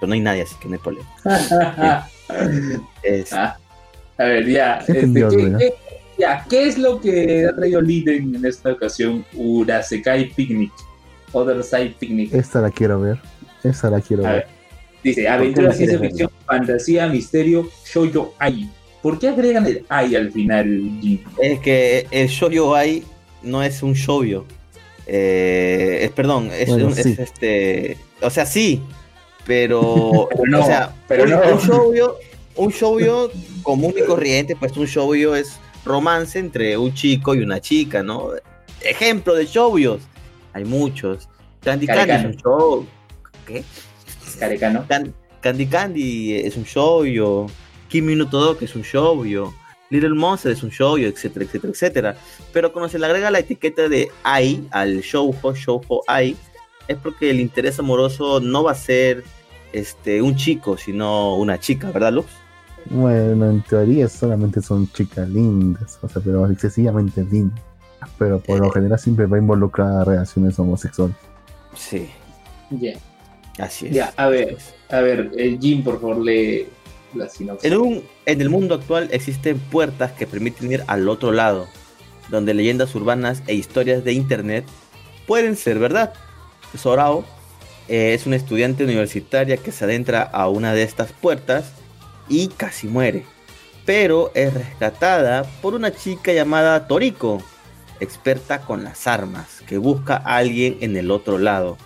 Pero no hay nadie, así que no hay problema. Ah, a ver, ya. Este, ¿qué, ya, ¿qué es lo que ha traído Liden en esta ocasión? Urasekai Picnic. Other Side Picnic. Esta la quiero ver. Esta la quiero ver. Dice, aventura, ciencia ficción, fantasía, misterio, shoujo ai. ¿Por qué agregan el ai al final, Es que el shoujo ai no es un shoujo eh, es, perdón, es, este. O sea, sí, pero. no, o sea, pero un, no. un showio, común y corriente, pues un showio es romance entre un chico y una chica, ¿no? Ejemplo de showios. Hay muchos. Candy Candy es un show. ¿Qué? Carecano. Candy Candy es un showio. Kimi no Todo que es un showio. Little Monster es un show, etcétera, etcétera, etcétera. Pero cuando se le agrega la etiqueta de AI al shoujo, shoujo AI, es porque el interés amoroso no va a ser este un chico, sino una chica, ¿verdad, Lux? Bueno, en teoría solamente son chicas lindas, o sea, pero excesivamente lindas. Pero por lo eh. general siempre va a involucrar relaciones homosexuales. Sí. Ya. Así es. Ya, a ver, a ver, eh, Jim, por favor, le en, un, en el mundo actual existen puertas que permiten ir al otro lado, donde leyendas urbanas e historias de internet pueden ser verdad. Sorao eh, es una estudiante universitaria que se adentra a una de estas puertas y casi muere, pero es rescatada por una chica llamada Toriko, experta con las armas, que busca a alguien en el otro lado.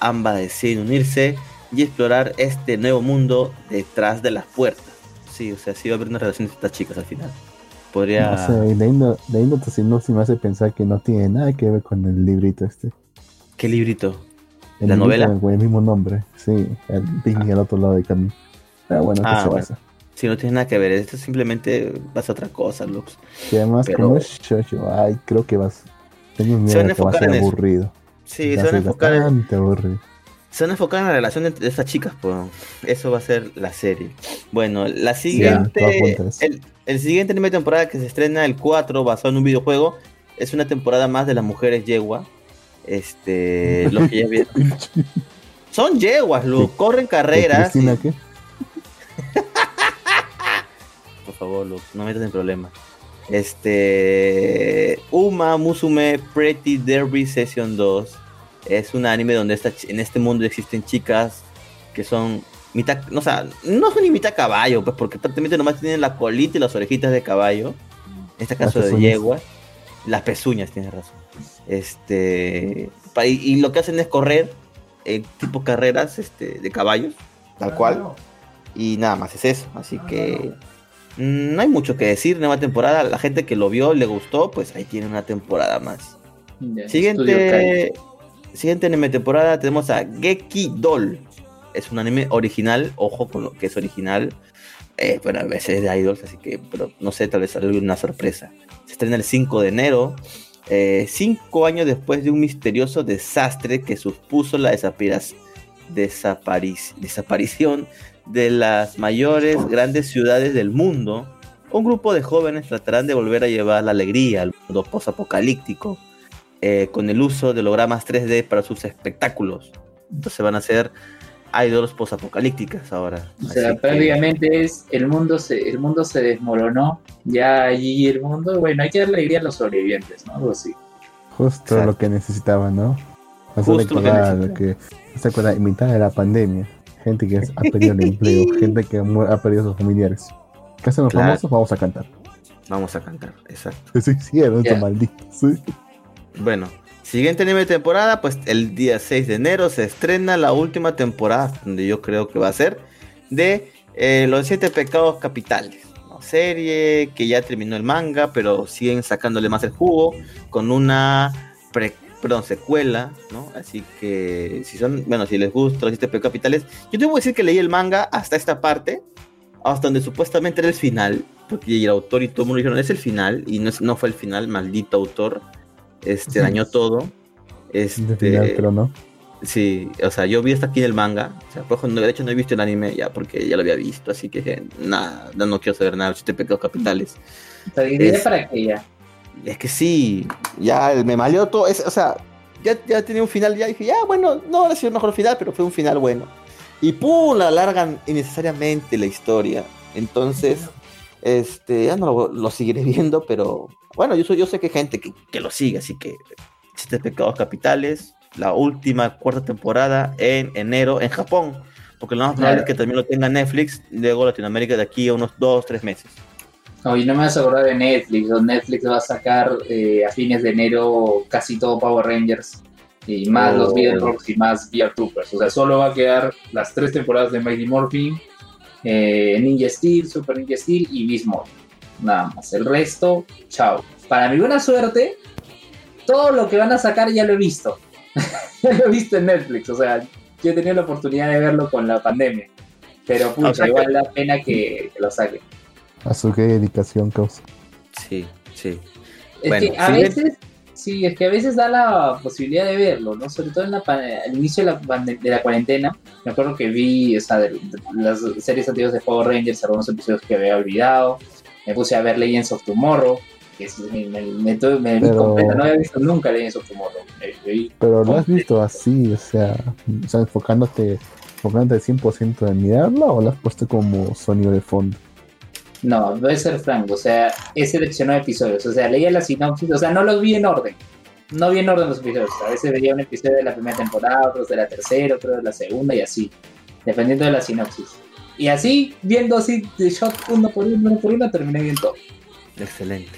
Ambas deciden unirse y explorar este nuevo mundo detrás de las puertas. Sí, o sea, sí va a haber una relación entre estas chicas al final. Podría. No sé, leyendo, leyendo si me hace pensar que no tiene nada que ver con el librito este. ¿Qué librito? ¿La novela? Con el mismo nombre, sí, el Disney al otro lado de camino. Pero bueno, ¿qué ah, se pasa? Si no tiene nada que ver, esto simplemente vas a otra cosa, Lux. Y además, como es Shoujo, ay, creo que vas. Tengo miedo de que va a ser aburrido. Sí, se van a enfocar bastante aburrido se van a enfocar en la relación entre estas chicas, pues eso va a ser la serie. Bueno, la siguiente, el, siguiente anime de temporada que se estrena el 4, basado en un videojuego, es una temporada más de las mujeres yegua. Este, los que ya vieron. Son yeguas, lo corren carreras. qué? Por favor, Lu, no metas en problemas. Este, Uma Musume Pretty Derby Session 2 es un anime donde en este mundo existen chicas que son mitad, no, o sea, no son ni mitad caballo, pues porque prácticamente nomás tienen la colita y las orejitas de caballo. En este caso de yegua. Las pezuñas, tienes razón. Este, y, lo que hacen es correr, en tipo carreras este, de caballos, tal cual. Y nada más es eso. Así que Mm, no hay mucho que decir, nueva temporada. La gente que lo vio le gustó, pues ahí tiene una temporada más. siguiente, siguiente anime temporada tenemos a Geki Doll. Es un anime original, ojo con lo que es original. Eh, bueno, a veces es de idols, así que, pero no sé, tal vez sale una sorpresa. Se estrena el 5 de enero, eh, cinco años después de un misterioso desastre que supuso la desaparición de las mayores grandes ciudades del mundo, un grupo de jóvenes tratarán de volver a llevar la alegría al mundo post-apocalíptico eh, con el uso de hologramas 3D para sus espectáculos. Entonces van a ser idols post-apocalípticas ahora. O sea, prácticamente es el mundo se, el mundo se desmoronó, ya allí el mundo, bueno, hay que darle alegría a los sobrevivientes, ¿no? Algo así. Justo lo que necesitaban, ¿no? Justo lo que, que se acuerda, en mitad de la pandemia gente que ha perdido el empleo, gente que ha perdido a sus familiares. ¿Qué hacen los famosos? Vamos a cantar. Vamos a cantar, exacto. Sí, sí, yeah. maldito. Bueno, siguiente anime de temporada, pues el día 6 de enero se estrena la última temporada, donde yo creo que va a ser, de eh, Los Siete Pecados Capitales. Serie que ya terminó el manga, pero siguen sacándole más el jugo con una pre perdón, secuela, ¿no? Así que si son, bueno, si les gusta los siete capitales, yo tengo que decir que leí el manga hasta esta parte, hasta donde supuestamente era el final, porque el autor y todo el mundo dijeron, es el final, y no, no fue el final, maldito autor, este, dañó todo. Este, final, pero no. Sí, o sea, yo vi hasta aquí en el manga, o sea, por de hecho no he visto el anime ya, porque ya lo había visto, así que nada, no, quiero saber nada de siete pecados capitales. para qué ya? Es que sí, ya me maleó todo. o sea, ya, ya tenía un final, ya dije, ya bueno, no ha sido el mejor final, pero fue un final bueno. Y pum, la alargan innecesariamente la historia. Entonces, este, ya no lo, seguiré viendo, pero bueno, yo, soy, yo sé que hay gente que, lo sigue, así que Siete Pecados Capitales, la última cuarta temporada en enero en Japón, porque lo más probable es que también lo tenga Netflix, luego Latinoamérica de aquí a unos dos, tres meses. No, me vas a acordar de Netflix, Netflix va a sacar eh, a fines de enero casi todo Power Rangers, y más los oh. y más VR Troopers. O sea, solo va a quedar las tres temporadas de Mighty Morphin, eh, Ninja Steel, Super Ninja Steel y Beast Nada más. El resto, chao. Para mi buena suerte, todo lo que van a sacar ya lo he visto. ya lo he visto en Netflix. O sea, yo he tenido la oportunidad de verlo con la pandemia. Pero pucha, igual la pena que, que lo saquen. A su dedicación causa. Sí, sí. Es que a veces, sí, es que a veces da la posibilidad de verlo, ¿no? Sobre todo en la, al inicio de la, de la cuarentena, me acuerdo que vi, o sea, de, las series antiguas de Power Rangers, algunos episodios que había olvidado, me puse a ver Legends of Tomorrow, que es, me, me, me, me no había visto nunca Legends of Tomorrow. Pero lo has visto así, o sea, o sea enfocándote, enfocándote 100% en mirarla o lo has puesto como sonido de fondo? No, voy a ser franco, o sea, he seleccionado episodios, o sea, leía la sinopsis, o sea, no los vi en orden. No vi en orden los episodios, a veces veía un episodio de la primera temporada, otros de la tercera, otros de la segunda y así, dependiendo de la sinopsis. Y así, viendo así de shot uno por uno, uno por uno, terminé bien todo. Excelente,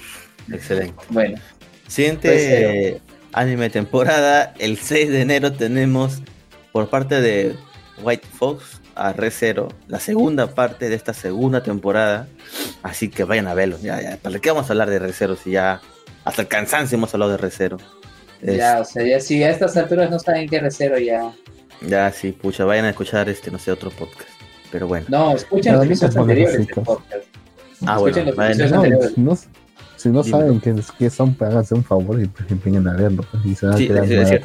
excelente. Bueno. Siguiente anime temporada, el 6 de enero tenemos por parte de White Fox a Re la segunda parte de esta segunda temporada. Así que vayan a verlo. Ya, ya. ¿Para qué vamos a hablar de Re si ya hasta el cansancio hemos hablado de Re Ya, o sea, ya si a estas alturas no saben qué es ya. Ya, sí, pucha, vayan a escuchar este, no sé, otro podcast. Pero bueno. No, escuchen los episodios anteriores este podcast. Ah, bueno, no, si no saben qué, son, pues háganse un favor y pues empeñen a verlo. Pues, y se van a quedar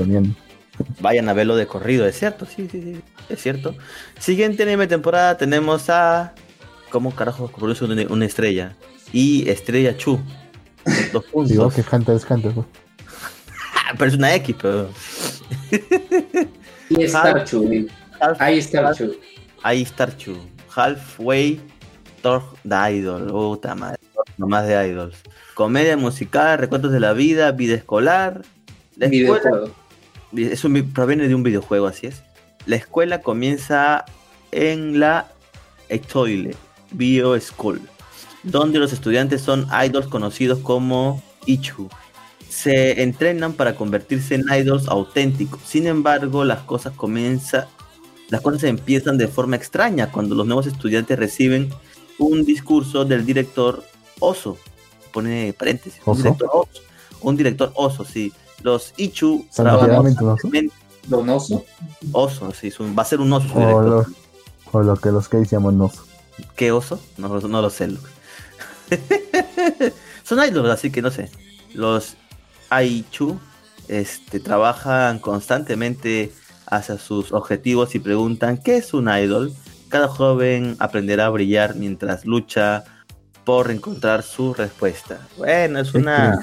Vayan a verlo de corrido, es cierto, sí, sí, sí, es cierto. Siguiente anime temporada tenemos a. ¿Cómo carajo produce una, una estrella? Y Estrella Chu. Dos puntos. Digo que Hunter es Hunter, pero es una X, pero. y Star Chu. Ahí Star Chu. Ahí Star Chu. Halfway Thor the Idol. Puta madre. Nomás de idols. Comedia musical, recuentos de la vida, vida escolar. La eso proviene de un videojuego, así es. La escuela comienza en la Etoile Bio School, donde los estudiantes son idols conocidos como Ichu. Se entrenan para convertirse en idols auténticos. Sin embargo, las cosas comienzan, las cosas empiezan de forma extraña cuando los nuevos estudiantes reciben un discurso del director Oso. Pone paréntesis. Un director Oso. Un director Oso, sí. Los Ichu ¿Don Oso? Oso, sí. va a ser un oso. O, lo, que los gays llaman oso. ¿Qué oso? No, no lo sé. Son idols, así que no sé. Los Aichu este, trabajan constantemente hacia sus objetivos y preguntan ¿qué es un idol? Cada joven aprenderá a brillar mientras lucha por encontrar su respuesta. Bueno, es una...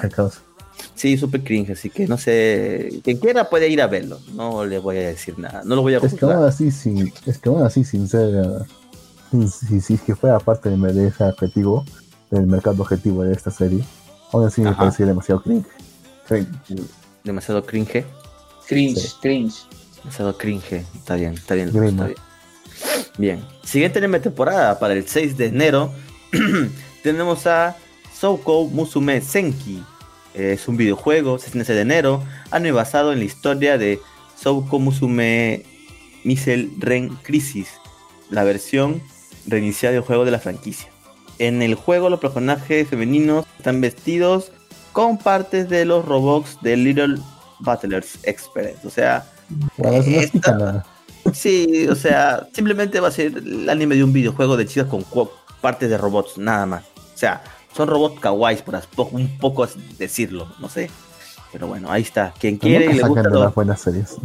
Sí, súper cringe, así que no sé. Quien quiera puede ir a verlo. No le voy a decir nada. No lo voy a Es que aún así, sin, es que aún así, sin ser. Si, si, que fuera parte de ese objetivo, del mercado objetivo de esta serie, aún así me parecía demasiado cringe. Demasiado cringe. Cringe, cringe. Demasiado cringe. Está bien, está bien. Está bien. bien. Siguiente temporada para el 6 de enero. tenemos a Souko Musume Senki es un videojuego, 16 de enero, año basado en la historia de Souko Musume Missile Ren Crisis, la versión reiniciada del juego de la franquicia. En el juego los personajes femeninos están vestidos con partes de los robots de Little Battlers Experience. O sea, sí, o sea, simplemente va a ser el anime de un videojuego de chicas con partes de robots, nada más. O sea, son robots kawaiis, por un poco decirlo, no sé. Pero bueno, ahí está. Quien quiere y le gusta. de las buenas series.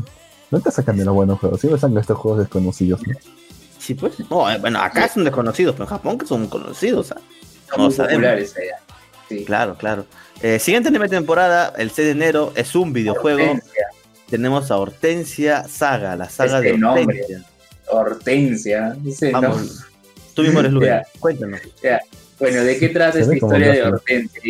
te sacan de los buenos juegos. Siempre sacan estos juegos desconocidos, ¿no? Sí, pues. No, eh, bueno, acá son desconocidos, pero en Japón que son conocidos. ¿ah? Son populares allá. Sí. Claro, claro. Eh, siguiente anime temporada, el 6 de enero, es un videojuego. Tenemos a Hortensia Saga, la saga este de Hortensia. Hortensia. Vamos. Tú mismo eres Luis. Cuéntanos. Bueno, ¿de qué trata esta historia de Hortensia?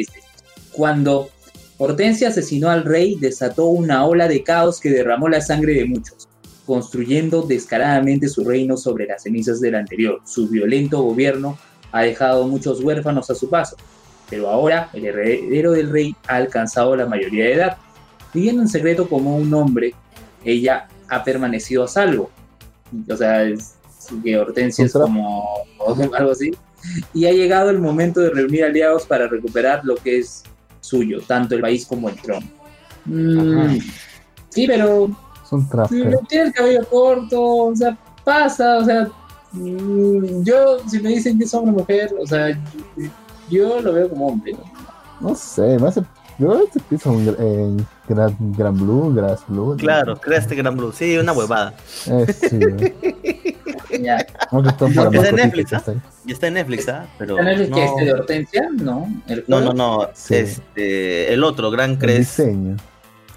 cuando Hortensia asesinó al rey, desató una ola de caos que derramó la sangre de muchos, construyendo descaradamente su reino sobre las cenizas del anterior. Su violento gobierno ha dejado muchos huérfanos a su paso, pero ahora el heredero del rey ha alcanzado la mayoría de edad. Viviendo en secreto como un hombre, ella ha permanecido a salvo. O sea, que Hortensia es como algo así y ha llegado el momento de reunir aliados para recuperar lo que es suyo, tanto el país como el trono. Mm, sí, pero Son tiene el cabello corto, o sea, pasa, o sea, mm, yo, si me dicen que es hombre o mujer, o sea, yo, lo veo como hombre. No, no sé, me hace yo este piso en Gran, Gran Blue, Grass Blue. Claro, creaste Gran Blue. Sí, una huevada. Eh, sí. ya. está en Netflix, ¿ah? Y está en Netflix, ¿ah? Pero ¿Está en Netflix no... este de Hortensia? No. ¿El no, no, no. Este, el otro, Gran Crest. El diseño.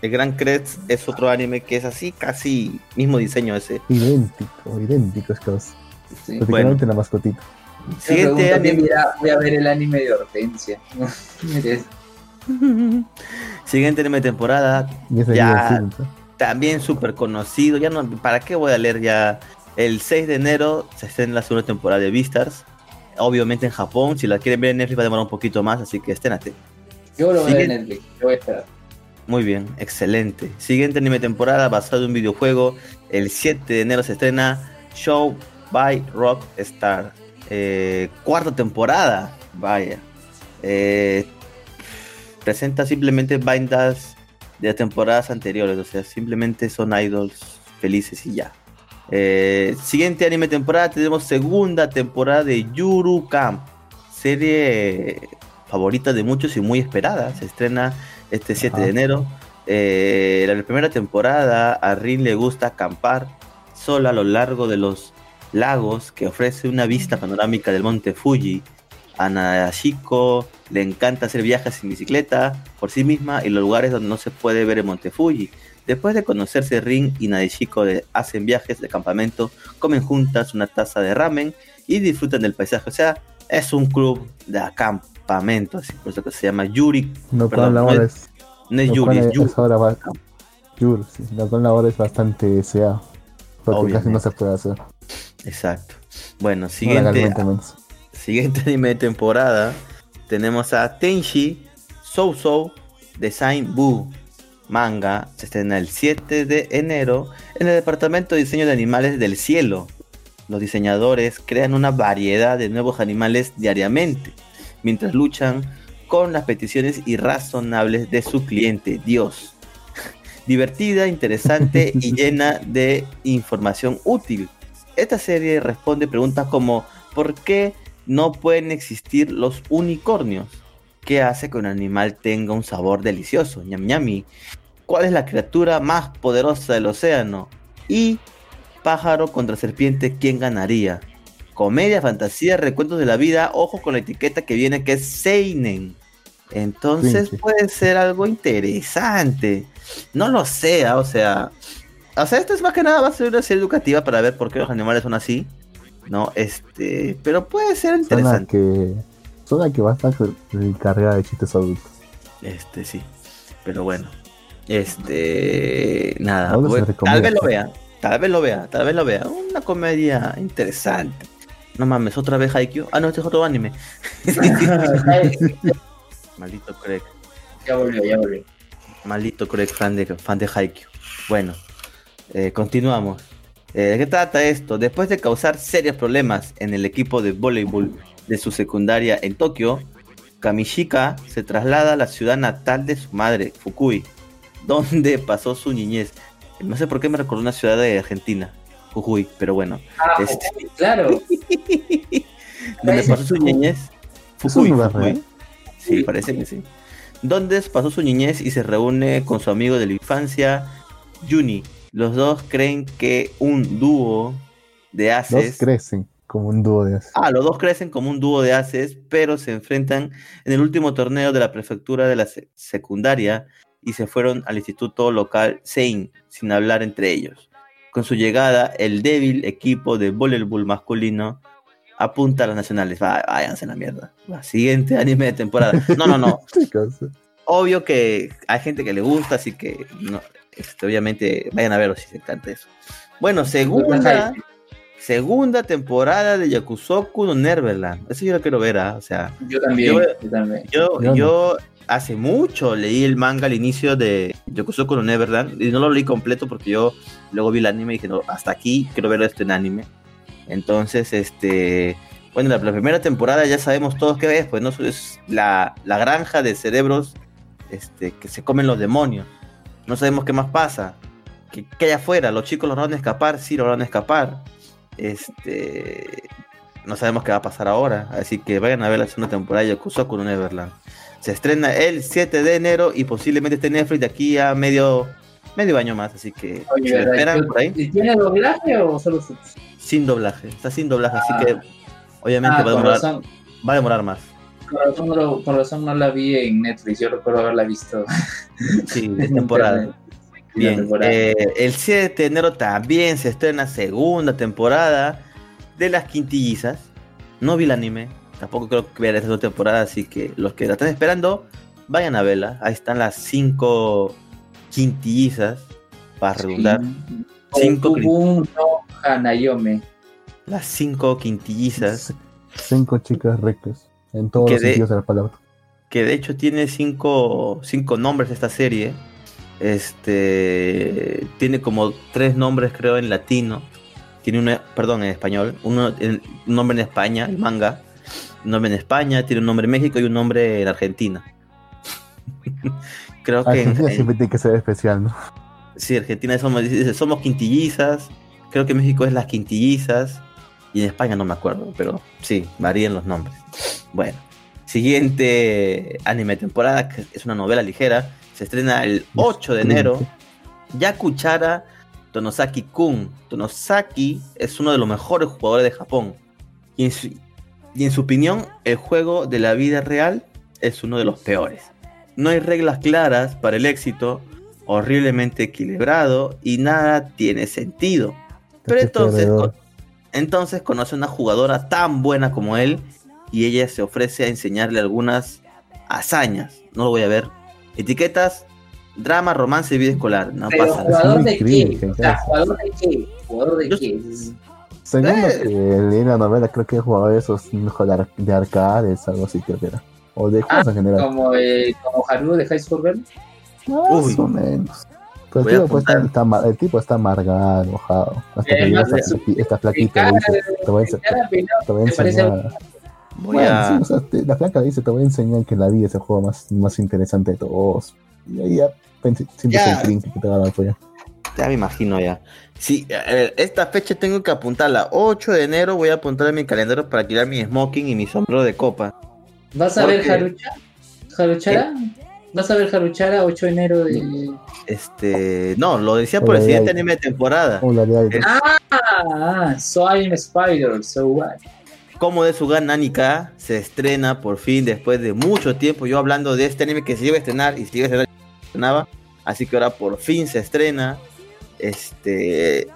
El Gran Crest es otro anime que es así, casi mismo diseño ese. Idéntico, idéntico es casi. Sí. Bueno. la mascotita. Siguiente anime. voy a ver el anime de Hortensia. Siguiente anime temporada. Ya, también súper conocido. Ya no, ¿para qué voy a leer ya? El 6 de enero se estrena la segunda temporada de Beastars. Obviamente en Japón. Si la quieren ver en Netflix va a demorar un poquito más, así que estén atentos. Yo lo voy a ver en Netflix. Yo voy a esperar. Muy bien, excelente. Siguiente anime temporada basado en un videojuego. El 7 de enero se estrena Show by Rock Star. Eh, cuarta temporada. Vaya. Eh, presenta simplemente bandas de temporadas anteriores, o sea, simplemente son idols felices y ya. Eh, siguiente anime temporada, tenemos segunda temporada de Yuru Camp, serie favorita de muchos y muy esperada, se estrena este 7 de enero. Eh, la primera temporada a Rin le gusta acampar sola a lo largo de los lagos que ofrece una vista panorámica del monte Fuji a Nadashiko le encanta hacer viajes en bicicleta por sí misma y los lugares donde no se puede ver el Monte Fuji. Después de conocerse, Rin y Nadeshiko hacen viajes de campamento, comen juntas una taza de ramen y disfrutan del paisaje. O sea, es un club de acampamento, así por eso que se llama Yuri. No, la hora es, no es Yuri, es Yuri. Va, Yuri, sí. No, con la hora es bastante deseado, porque casi no se puede hacer. Exacto. Bueno, siguiente. Siguiente anime de temporada. Tenemos a Tenshi Sousou Design Boo. Manga. Se estrena el 7 de enero en el departamento de diseño de animales del cielo. los diseñadores crean una variedad de nuevos animales diariamente, mientras luchan con las peticiones irrazonables de su cliente, Dios. Divertida, interesante y llena de información útil. Esta serie responde preguntas como ¿por qué no pueden existir los unicornios? ¿Qué hace que un animal tenga un sabor delicioso? ñam ñami. ¿Cuál es la criatura más poderosa del océano? Y pájaro contra serpiente, ¿quién ganaría? Comedia, fantasía, recuentos de la vida, ojo con la etiqueta que viene que es Seinen. Entonces puede ser algo interesante. No lo sé, ah, o sea. O sea, esto es más que nada va a ser una serie educativa para ver por qué los animales son así. ¿No? Este. Pero puede ser interesante. que. Suena que va a estar cargada de chistes adultos. Este, sí. Pero bueno. Este. Nada. tal vez lo vea. Tal vez lo vea. Tal vez lo vea. Una comedia interesante. No mames, otra vez Haikyuu. Ah, no, este es otro anime. Maldito Craig. Ya volvió, ya volvió. Maldito Craig, fan de, fan de Haikyuu. Bueno, eh, continuamos. Eh, ¿De qué trata esto? Después de causar serios problemas en el equipo de voleibol de su secundaria en Tokio, Kamishika se traslada a la ciudad natal de su madre, Fukui, donde pasó su niñez. No sé por qué me recordó una ciudad de Argentina, Jujuy, pero bueno. Ah, este... claro. donde pasó su niñez, Fukui, Fukui. Sí, parece que sí. Donde pasó su niñez y se reúne con su amigo de la infancia, Juni. Los dos creen que un dúo de haces. Dos crecen como un dúo de haces. Ah, los dos crecen como un dúo de haces, pero se enfrentan en el último torneo de la prefectura de la secundaria y se fueron al instituto local Sein sin hablar entre ellos. Con su llegada, el débil equipo de voleibol masculino apunta a las nacionales. váyanse a la mierda. siguiente anime de temporada. No, no, no. Obvio que hay gente que le gusta, así que no, este, obviamente vayan a verlo si se encanta eso. Bueno, segunda, segunda temporada de Yakusoku no Neverland. Eso yo lo quiero ver, ¿ah? o sea. Yo también. Yo, yo, hace mucho leí el manga al inicio de Yakusoku no Neverland y no lo leí completo porque yo luego vi el anime y dije, no, hasta aquí quiero ver esto en anime. Entonces, este, bueno, la, primera temporada ya sabemos todos qué es, pues no es la, granja de cerebros este, que se comen los demonios. No sabemos qué más pasa. ¿Qué, hay afuera? ¿Los chicos los van a escapar? Sí, los van a escapar. Este, no sabemos qué va a pasar ahora. Así que vayan a ver la segunda temporada de Yakusoku no Neverland. Se estrena el 7 de enero y posiblemente esté Netflix de aquí a medio medio año más, así que esperan por ahí. ¿Tiene doblaje o solo Sin doblaje, está sin doblaje, así que ah. obviamente ah, va, a demorar, va a demorar más. Con razón, no, la vi en Netflix, yo recuerdo haberla visto. Sí, de temporada. Bien, eh, el 7 de enero también se estrena segunda temporada de Las Quintillizas. No vi el anime, tampoco creo que vea la segunda temporada, así que los que la están esperando, vayan a verla. Ahí están las cinco quintillizas, para redundar. Cinco Hanayome. Las cinco quintillizas. Cinco chicas ricas, en todos los sentidos de la palabra. Que de hecho tiene cinco, cinco nombres esta serie. Este tiene como tres nombres, creo, en latino. Tiene una, perdón, en español. Uno, un nombre en España, el manga. Un nombre en España, tiene un nombre en México y un nombre en Argentina. Creo que. Argentina siempre tiene que ser especial, ¿no? Sí, Argentina somos, somos quintillizas. Creo que México es las quintillizas. Y en España no me acuerdo, pero sí, varían los nombres. Bueno, siguiente anime temporada, que es una novela ligera. Se estrena el 8 de enero. Yakuchara Tonosaki Kun. Tonosaki es uno de los mejores jugadores de Japón. y en su opinión, el juego de la vida real es uno de los peores. No hay reglas claras para el éxito, horriblemente equilibrado y nada tiene sentido. Pero entonces, entonces conoce a una jugadora tan buena como él y ella se ofrece a enseñarle algunas hazañas. No lo voy a ver. Etiquetas, drama, romance y vida escolar. No pasa ¿Jugador de qué? ¿Jugador de qué? ¿Jugador de qué? Según eh. que leí la novela, creo que jugaba esos de arcades, algo así creo que era. O de juegos ah, en general. Como, eh, como Haru de High School Girl. Más o menos. Pues el, tipo está, está, el, tipo está, amargado, enojado. Hasta que esta, esta flaquita le dice, te voy a, enseñar. bueno, sí, o sea, la flaca dice, te voy a enseñar que la vida es el juego más, más interesante de todos. Y ahí ya siempre el cringe que te va a dar pues Ya me imagino ya. Sí, esta fecha tengo que apuntarla. 8 de enero voy a apuntar en mi calendario para quitar mi smoking y mi sombrero de copa. ¿Vas a ver Harucha? ¿Haruchara? ¿Vas a ver Haruchara 8 de enero de...? Este... No, lo decía por el siguiente anime de temporada. ah, so I'm Spider, so what? Como de Sugan Nanika se estrena por fin después de mucho tiempo. Yo hablando de este anime que se iba a estrenar y se iba a estrenar, Así que ahora por fin se estrena. Este,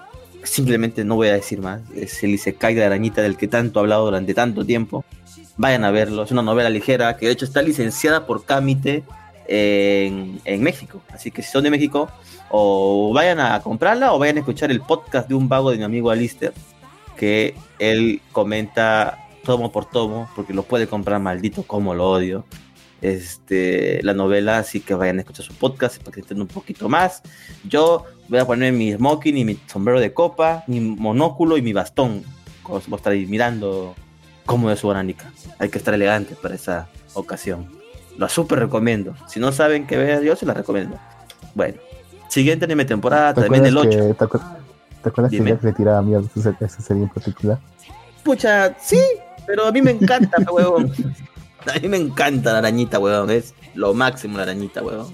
simplemente no voy a decir más. Es el Isekai de arañita del que tanto he hablado durante tanto tiempo. Vayan a verlo. Es una novela ligera que de hecho está licenciada por Kamite en, en México. Así que si son de México, o vayan a comprarla o vayan a escuchar el podcast de un vago de mi amigo Alister, que él comenta tomo por tomo, porque lo puede comprar maldito como lo odio este, la novela, así que vayan a escuchar su podcast para que estén un poquito más. Yo voy a poner mi smoking y mi sombrero de copa, mi monóculo y mi bastón. Voy estar ahí mirando cómo es su bananica. Hay que estar elegante para esa ocasión. Lo súper recomiendo. Si no saben qué ver, yo se la recomiendo. Bueno, siguiente anime temporada, también el 8. ¿Te, acuerdas que Jack le tiraba miedo a esa serie en particular? Pucha, sí, pero a mí me encanta, huevón. A mí me encanta la arañita, weón. Es lo máximo la arañita, weón.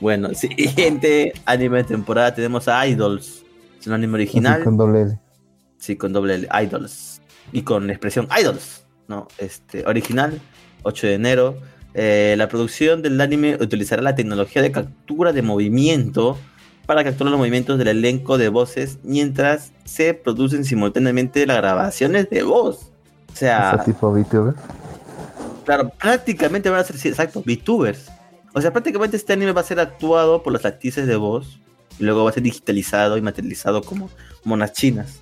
Bueno, siguiente anime de temporada tenemos a Idols. Es un anime original. Sí, con doble L. Sí, con doble L. Idols. Y con expresión Idols. No, este, original, 8 de enero. Eh, la producción del anime utilizará la tecnología de captura de movimiento para capturar los movimientos del elenco de voces mientras se producen simultáneamente las grabaciones de voz. O sea. tipo VTuber? Claro, prácticamente van a ser, sí, exacto, VTubers. O sea, prácticamente este anime va a ser actuado por las actrices de voz y luego va a ser digitalizado y materializado como monas chinas.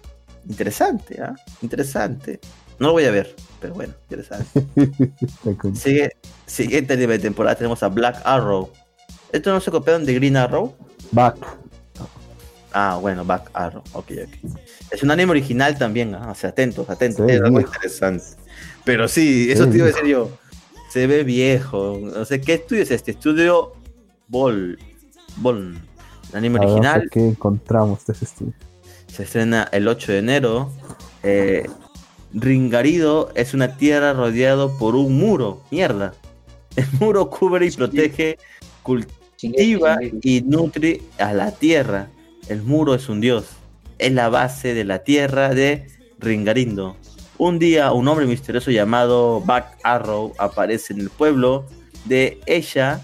Interesante, ¿ah? Interesante. No lo voy a ver, pero bueno, interesante. Sigue, siguiente anime de temporada tenemos a Black Arrow. ¿Esto no se copiaron de Green Arrow? Back. Ah, bueno, Back Arrow. Ok, ok. Es un anime original también, ¿ah? O sea, atentos, atentos. es muy interesante. Pero sí, eso te iba a decir yo. Se ve viejo. No sé, ¿qué estudio es este? Estudio Bol. Bol. El anime original. ¿Qué encontramos de ese estudio? Se estrena el 8 de enero. Eh, Ringarido es una tierra rodeado por un muro. Mierda. El muro cubre y protege, cultiva y nutre a la tierra. El muro es un dios. Es la base de la tierra de Ringarindo. Un día un hombre misterioso llamado Back Arrow aparece en el pueblo de ella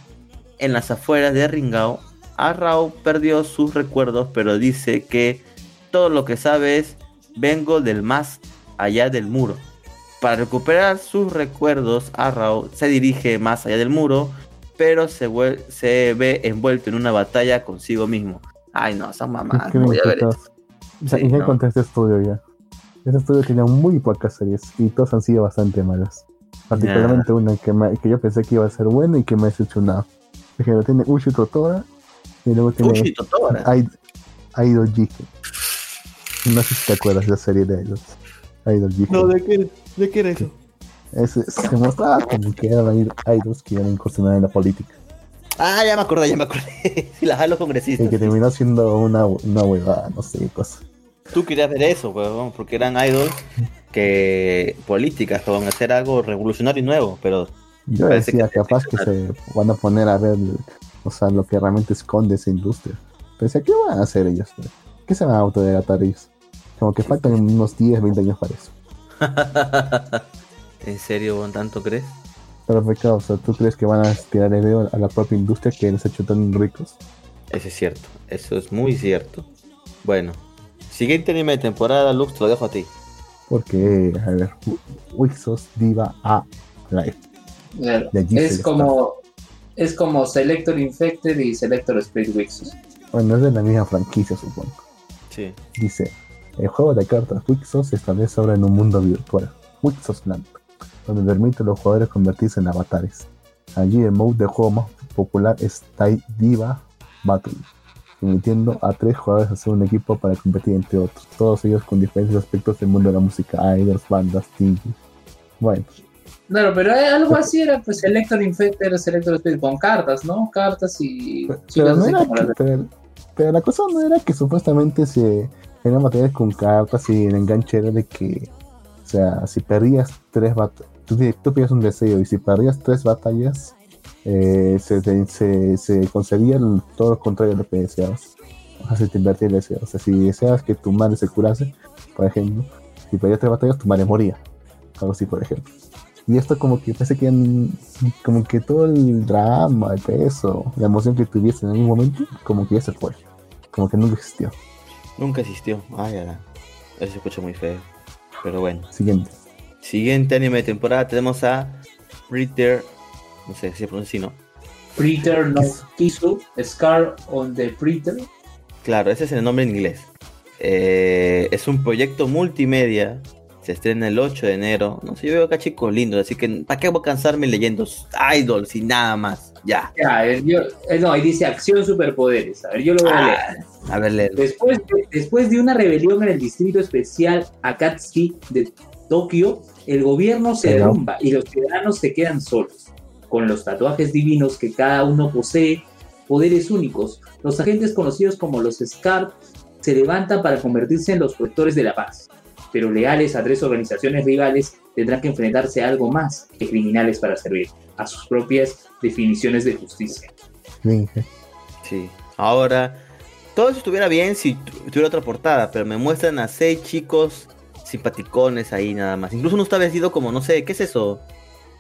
en las afueras de Ringao. Arrow perdió sus recuerdos, pero dice que todo lo que sabe es vengo del más allá del muro. Para recuperar sus recuerdos, Arrow se dirige más allá del muro, pero se, se ve envuelto en una batalla consigo mismo. Ay, no, esa mamá. Voy a ver ¿Y qué no. este estudio ya? Este estudio tiene muy pocas series y todas han sido bastante malas. Particularmente una que, que, yo pensé que iba a ser buena y que me ha decepcionado. Por ejemplo, tiene Ushi Totora y luego tiene Ushi Totora. Idol Jike. No sé si te acuerdas de la serie de Idols. Idol Jike. No, ¿de qué, de qué era eso? Es, se mostraba como que eran idols que iban a incursionar en la política. Ah, ya me acordé, ya me acordé. Si las los congresistas. Y que terminó siendo una, una huevada, no sé qué cosa. Tú querías ver eso, weón, porque eran idols que políticas, que van a hacer algo revolucionario y nuevo, pero... Yo decía, capaz que se van a poner a ver, o sea, lo que realmente esconde esa industria. Pensé, ¿qué van a hacer ellos? ¿Qué se van a autodegatar ellos? Como que faltan unos 10, 20 años para eso. ¿En serio, tanto crees? Pero, o sea, ¿tú crees que van a tirar el dedo a la propia industria que les ha hecho tan ricos? Eso es cierto, eso es muy cierto. Bueno, Siguiente anime de temporada, Lux, te lo dejo a ti. Porque, a ver, Wixos Diva A Live. Es como, es como Selector Infected y Selector Spirit Wixos. Bueno, es de la misma franquicia, supongo. Sí. Dice, el juego de cartas Wixos se establece ahora en un mundo virtual, Wixos Land, donde permite a los jugadores convertirse en avatares. Allí el mode de juego más popular es Tai Diva Battle permitiendo a tres jugadores hacer un equipo para competir entre otros, todos ellos con diferentes aspectos del mundo de la música, idols, bandas, TV. Bueno. Claro, pero algo así era pues Selector Infector, Selector Spirit con cartas, ¿no? Cartas y... Pero, pero, la cosa no era que supuestamente se eran materiales con cartas y el enganche era de que, o sea, si perdías tres batallas, tú, tú un deseo y si perdías tres batallas, eh, se, se, se, concedía todo lo contrario de lo que deseabas. O sea, se te invertía el deseo. O sea, si deseas que tu madre se curase, por ejemplo, si perdías tres batallas, tu madre moría. Algo así, por ejemplo. Y esto como que parece que como que todo el drama, el peso, la emoción que tuviese en algún momento, como que ya se fue. Como que nunca existió. Nunca existió. Ay, ya. Eso se escucha muy feo. Pero bueno. Siguiente. Siguiente anime de temporada tenemos a Ritter no sé si se pronuncia así, ¿no? Preacher no Kisu, Scar on the Preacher. Claro, ese es el nombre en inglés. Eh, es un proyecto multimedia. Se estrena el 8 de enero. No sé, yo veo acá chicos lindos, así que ¿para qué voy a cansarme leyendo idols y nada más? Ya. Ya, yo, eh, no, ahí dice acción superpoderes. A ver, yo lo voy a leer. Ah, a ver, leer. Después de, después de una rebelión en el distrito especial Akatsuki de Tokio, el gobierno se derrumba y los ciudadanos se quedan solos con los tatuajes divinos que cada uno posee, poderes únicos. Los agentes conocidos como los SCAR se levantan para convertirse en los protectores de la paz, pero leales a tres organizaciones rivales tendrán que enfrentarse a algo más que criminales para servir, a sus propias definiciones de justicia. Sí, ahora, todo eso estuviera bien si tuviera otra portada, pero me muestran a seis chicos simpaticones ahí nada más. Incluso uno está vestido como, no sé, ¿qué es eso?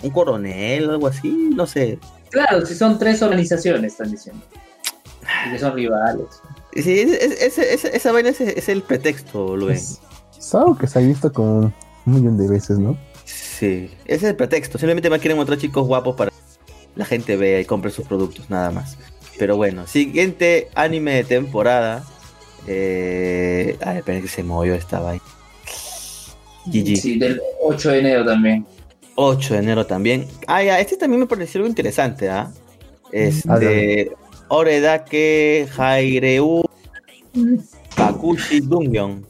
un coronel o algo así, no sé. Claro, si son tres organizaciones, están diciendo. Y que son rivales. Sí, esa vaina es, el pretexto, lo ven. Es, algo que se ha visto como un millón de veces, ¿no? Sí, ese es el pretexto. Simplemente me quieren mostrar chicos guapos para la gente vea y compre sus productos, nada más. Pero bueno, siguiente anime de temporada. Eh... Ay, espera que se movió esta vaina. GG. Sí, del 8 de enero también. 8 de enero también. Ah, ya, este también me pareció algo interesante, ¿ah? Este. Oredake Haireu Kakushi Dungyon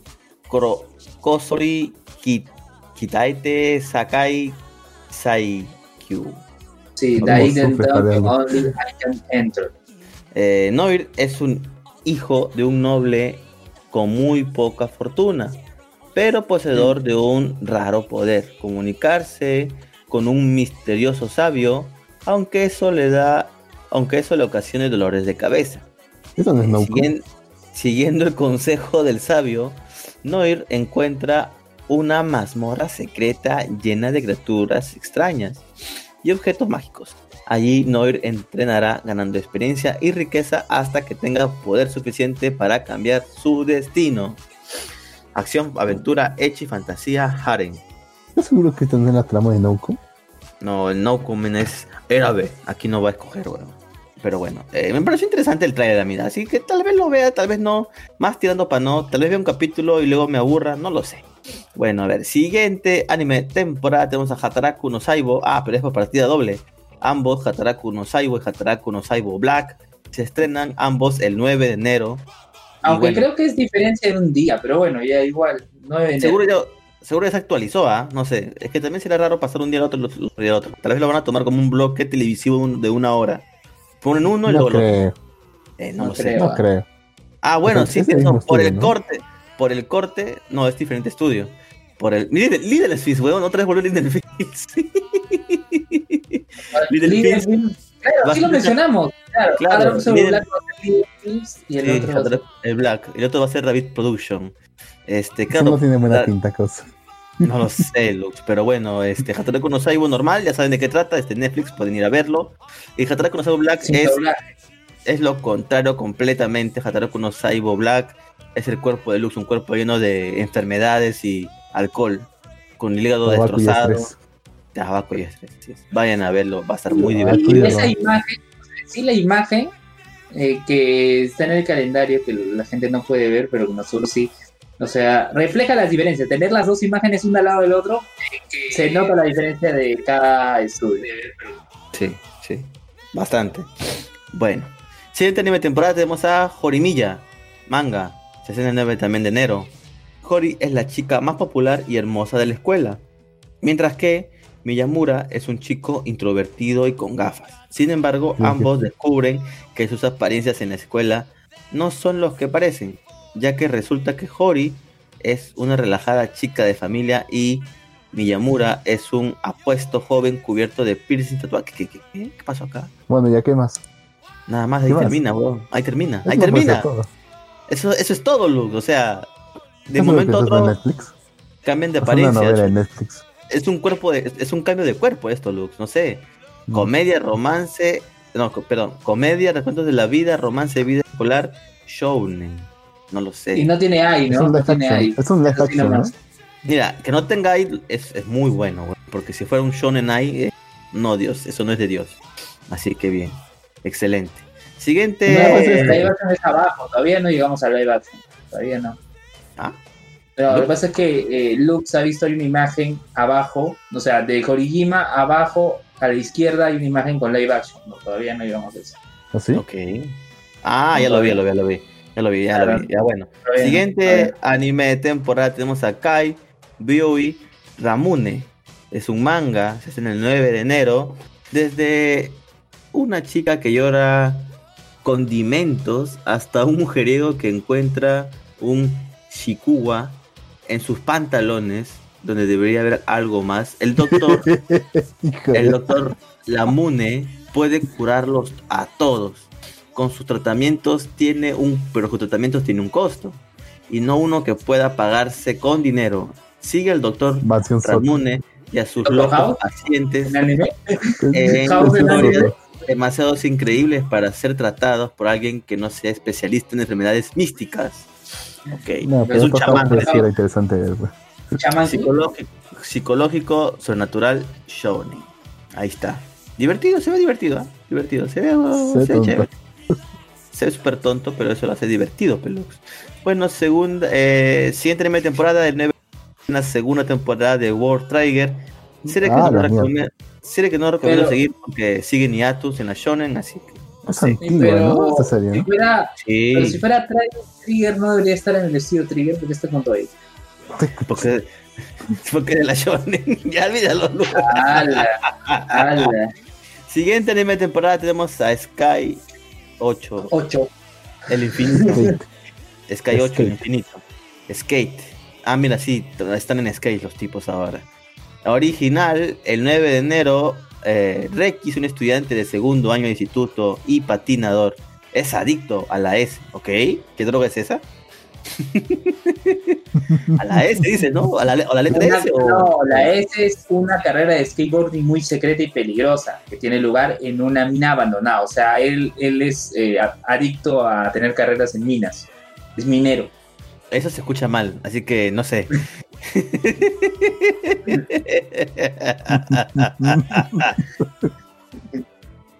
Kosori Kitaite Sakai Saikyu. Sí, Daiden Only I can enter. Eh, Noir es un hijo de un noble con muy poca fortuna pero poseedor de un raro poder, comunicarse con un misterioso sabio, aunque eso le da, aunque eso le ocasione dolores de cabeza. Eso no es siguiendo, el consejo del sabio, Noir encuentra una mazmorra secreta llena de criaturas extrañas y objetos mágicos. Allí Noir entrenará ganando experiencia y riqueza hasta que tenga poder suficiente para cambiar su destino. Acción, aventura, y fantasía, Haren. ¿Estás seguro que tendrá la trama de Nauko? No, el Nauko es B. Aquí no va a escoger, weón. Pero bueno, eh, me pareció interesante el trailer, mira. Así que tal vez lo vea, tal vez no. Más tirando para no. Tal vez vea un capítulo y luego me aburra, no lo sé. Bueno, a ver, siguiente anime temporada tenemos a Hataraku no Saibo. Ah, pero es por partida doble. Ambos, Hataraku no Saibo y Hataraku no Saibo Black, se estrenan ambos el 9 de enero aunque creo que es diferencia en un día, pero bueno, ya igual. seguro, ya, seguro se actualizó, ¿ah? No sé. Es que también será raro pasar un día al otro y al otro. Tal vez lo van a tomar como un bloque televisivo de una hora. Ponen uno y no luego creo. Eh, no, lo sé. No creo. Ah, bueno, sí, sí por el corte. Por el corte, no, es diferente estudio. Por el. Little Fist, weón, otra vez volvió Little Fist. Little Fist. Claro, sí lo mencionamos. Claro, claro Black y el otro el Black. El otro va a ser David Production. Este, claro, no tiene buena pinta cosa. No lo sé, Lux, pero bueno, este Hataraku no Saibo normal, ya saben de qué trata, este Netflix, pueden ir a verlo. Y Hataraku no Saibo Black es, es lo contrario completamente. Hataraku no Saibo Black es el cuerpo de Lux, un cuerpo lleno de enfermedades y alcohol, con el hígado destrozado tabaco y estrés. Vayan a verlo, va a estar muy divertido. esa imagen, sí, la imagen eh, que está en el calendario, que la gente no puede ver, pero nosotros sí. O sea, refleja las diferencias. Tener las dos imágenes una al lado del otro, se nota la diferencia de cada estudio. Sí, sí, bastante. Bueno, Siguiente anime temporada tenemos a Jorimilla, manga, se hace el 9 también de enero. Hori es la chica más popular y hermosa de la escuela, mientras que Miyamura es un chico introvertido y con gafas. Sin embargo, ambos descubren que sus apariencias en la escuela no son los que parecen, ya que resulta que Hori es una relajada chica de familia y Miyamura es un apuesto joven cubierto de piercing tatuaje. ¿Qué, qué, pasó acá? Bueno, ¿ya qué más? Nada más, ahí termina, weón. Ahí termina, ahí termina. Eso, eso es todo, Luke. O sea, de momento a otro Netflix? cambian de apariencia. Es un cuerpo de, es un cambio de cuerpo esto, Lux. No sé. Mm. Comedia, romance, no, perdón, comedia, recuentos de la vida, romance, vida escolar, shounen. No lo sé. Y no tiene AI, ¿no? Es un tiene Es un ¿no? Mira, que no tenga AI es, es muy bueno, porque si fuera un shonen AI, eh, no, Dios, eso no es de Dios. Así que bien, excelente. Siguiente. No, pues, live action es abajo, todavía no llegamos al live action, todavía no. Ah. Pero lo que pasa es que eh, Lux ha visto una imagen abajo, o sea, de Horigima abajo a la izquierda hay una imagen con live action. No, todavía no llegamos a eso. ¿Ah, sí? Ok. Ah, ya lo vi, ya lo vi, ya lo vi. Ya lo vi, ya lo vi. Ya bueno. Siguiente anime de temporada tenemos a Kai Bioi Ramune. Es un manga, se hace en el 9 de enero. Desde una chica que llora condimentos hasta un mujeriego que encuentra un shikuwa en sus pantalones donde debería haber algo más. El doctor, el doctor Lamune puede curarlos a todos. Con sus tratamientos tiene un, pero sus tratamientos tiene un costo y no uno que pueda pagarse con dinero. Sigue el doctor Lamune y a sus locos pacientes en demasiado increíbles para ser tratados por alguien que no sea especialista en enfermedades místicas. Ok, no, es un chamán. interesante chamán psicológico, psicológico, sobrenatural, shonen. Ahí está. Divertido, se ve divertido, ¿eh? Divertido, se ve, se, ve chévere. Se ve súper tonto, pero eso lo hace divertido, Pelux. Bueno, segunda, eh, siguiente temporada del 9, una segunda temporada de World Trigger. Serie que, ah, no recomiendo, serie que no recomiendo seguir porque sigue Niatus en la Shonen, así que no sé. pero, Si fuera, sí. pero si fuera Trigger no debería estar en el estilo Trigger porque está con todo ahí. Porque, porque de la Shonen. ya olvídalo. Ala, ala. Siguiente anime temporada tenemos a Sky 8. 8. El infinito. Sky 8, el infinito. Skate. Ah, mira, sí, están en Skate los tipos ahora. Original, el 9 de enero, eh, es un estudiante de segundo año de instituto y patinador. Es adicto a la S, ¿ok? ¿Qué droga es esa? a la S dice, ¿no? ¿A la, la letra S? No, la S es una carrera de skateboarding muy secreta y peligrosa que tiene lugar en una mina abandonada. O sea, él, él es eh, adicto a tener carreras en minas. Es minero. Eso se escucha mal, así que no sé.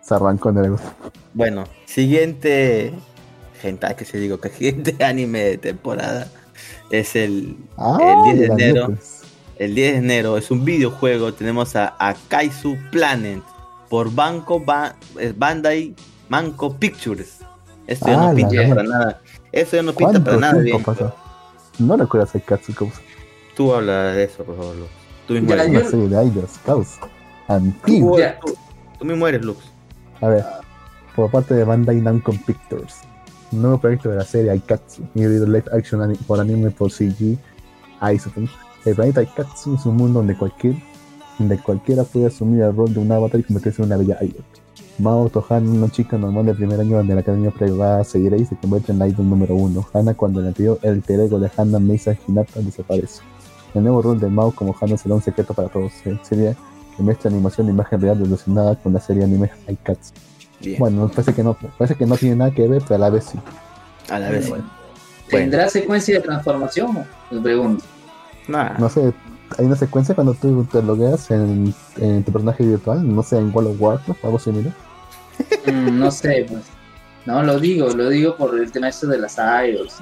se arrancó en el Bueno, siguiente. Gente, que se digo que siguiente anime de temporada es el, ah, el 10 de enero. El 10 de enero es un videojuego. Tenemos a, Kaisu Planet por Banco Bandai Manco Pictures. Esto ya no ah, pinta para nada. Eso ya no pinta para nada bien. No recuerdas el Katsu Tú hablas de eso, por favor, Lux. Tú mismo eres. Una serie de idols, causa. Antiguo. Tú, tú, mismo eres, Lux. A ver, por parte de Bandai Namco Pictures, nuevo proyecto de la serie Aikatsu, híbrido live action por anime por CG, Isoton. El planeta Aikatsu es un mundo donde cualquier, donde cualquiera puede asumir el rol de un avatar y convertirse en una bella idol. Mao Tohan, una chica normal de primer año de la academia privada, seguirá y se convierte en la idol número uno. Hana, cuando el anterior el ego de Hana Misa Hinata desaparece. El nuevo rol de Mao como Hana será un secreto para todos. Sería que mezcla animación de imagen real relacionada con la serie anime Aikatsu. Bueno, parece que no, parece que no tiene nada que ver, pero a la vez sí. A la vez sí. ¿Tendrá secuencia de transformación? Les pregunto. No sé, hay una secuencia cuando tú te logueas en, en tu personaje virtual, no sé, en World of Warcraft, algo similar. Mm, no sé, pues. No, lo digo, lo digo por el tema esto de las idols.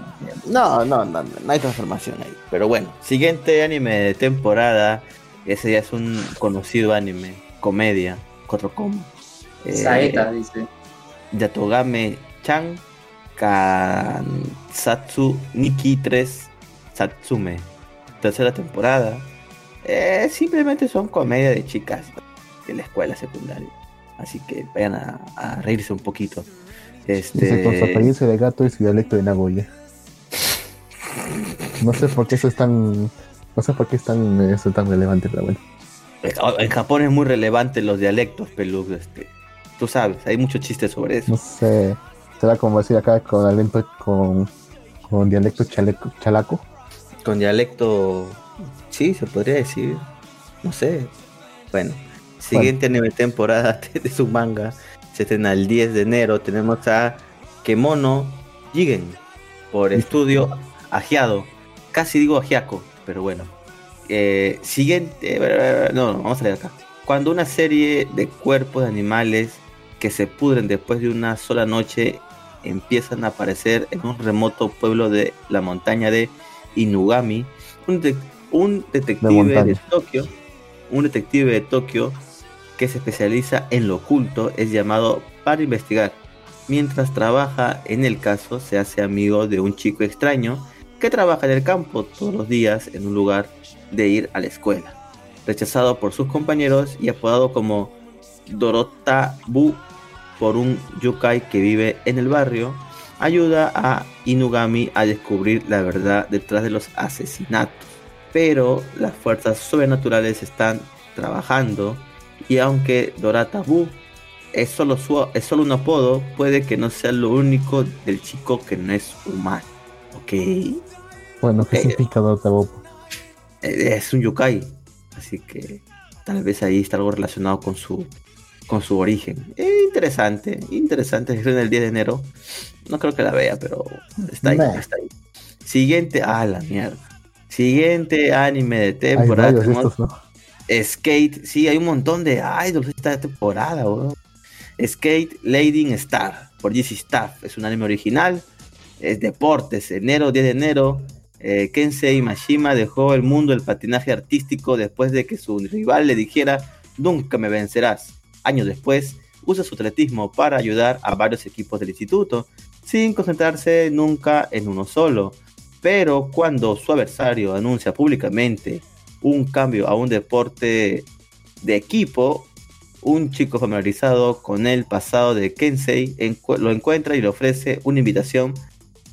No, no, no, no, hay transformación ahí. Pero bueno, siguiente anime de temporada. Ese ya es un conocido anime, comedia, Kotrokom. Eh, Saeta, dice. Yatogame Chan Kansatsu Niki 3 Satsume. Tercera temporada. Eh, simplemente son comedia de chicas de la escuela secundaria. Así que vayan a, reírse un poquito. Este... con su apariencia de gato y su dialecto de Nagoya. No sé por qué eso es tan. No sé por qué es tan, eso tan relevante, pero bueno. En Japón es muy relevante los dialectos, Pelug. Este, tú sabes, hay muchos chistes sobre eso. No sé. Será como decir acá con con, con dialecto chaleco, chalaco. Con dialecto. Sí, se podría decir. No sé. Bueno, siguiente bueno. temporada de su manga se estrena el 10 de enero. Tenemos a Kemono Jigen por estudio Agiado. Casi digo Agiaco, pero bueno. Eh, siguiente, no, vamos a leer acá. Cuando una serie de cuerpos de animales que se pudren después de una sola noche empiezan a aparecer en un remoto pueblo de la montaña de Inugami, un, detective de, Tokio, un detective de Tokio que se especializa en lo oculto es llamado para investigar. Mientras trabaja en el caso, se hace amigo de un chico extraño que trabaja en el campo todos los días en un lugar de ir a la escuela. Rechazado por sus compañeros y apodado como Dorota Bu por un yokai que vive en el barrio, ayuda a Inugami a descubrir la verdad detrás de los asesinatos. Pero las fuerzas sobrenaturales están trabajando y aunque Dorota Bu es solo, es solo un apodo, puede que no sea lo único del chico que no es humano. ¿Ok? Bueno, ¿qué significa Dorota Bu? Eh, es un yokai, así que tal vez ahí está algo relacionado con su con su origen. Eh, interesante, interesante. Es en el 10 de enero. No creo que la vea, pero está ahí, está ahí. Siguiente, ah, la mierda. Siguiente anime de temporada. Skate, sí, hay un montón de idols esta temporada, Skate Lading Star por DC Staff. Es un anime original. Es deportes. Enero, 10 de enero. Eh, Kensei Mashima dejó el mundo del patinaje artístico después de que su rival le dijera, nunca me vencerás. Años después, usa su atletismo para ayudar a varios equipos del instituto, sin concentrarse nunca en uno solo. Pero cuando su adversario anuncia públicamente un cambio a un deporte de equipo, un chico familiarizado con el pasado de Kensei lo encuentra y le ofrece una invitación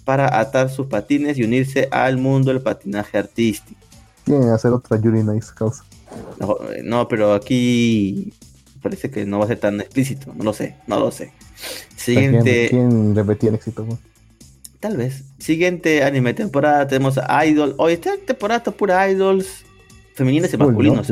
para atar sus patines y unirse al mundo del patinaje artístico. Tienen hacer otra Yuri Nice causa. No, pero aquí parece que no va a ser tan explícito, no lo sé, no lo sé. Siguiente. ¿Quién, repetía el éxito? Tal vez. Siguiente anime temporada tenemos a Idol. Hoy esta temporada está pura idols femeninas y masculinos.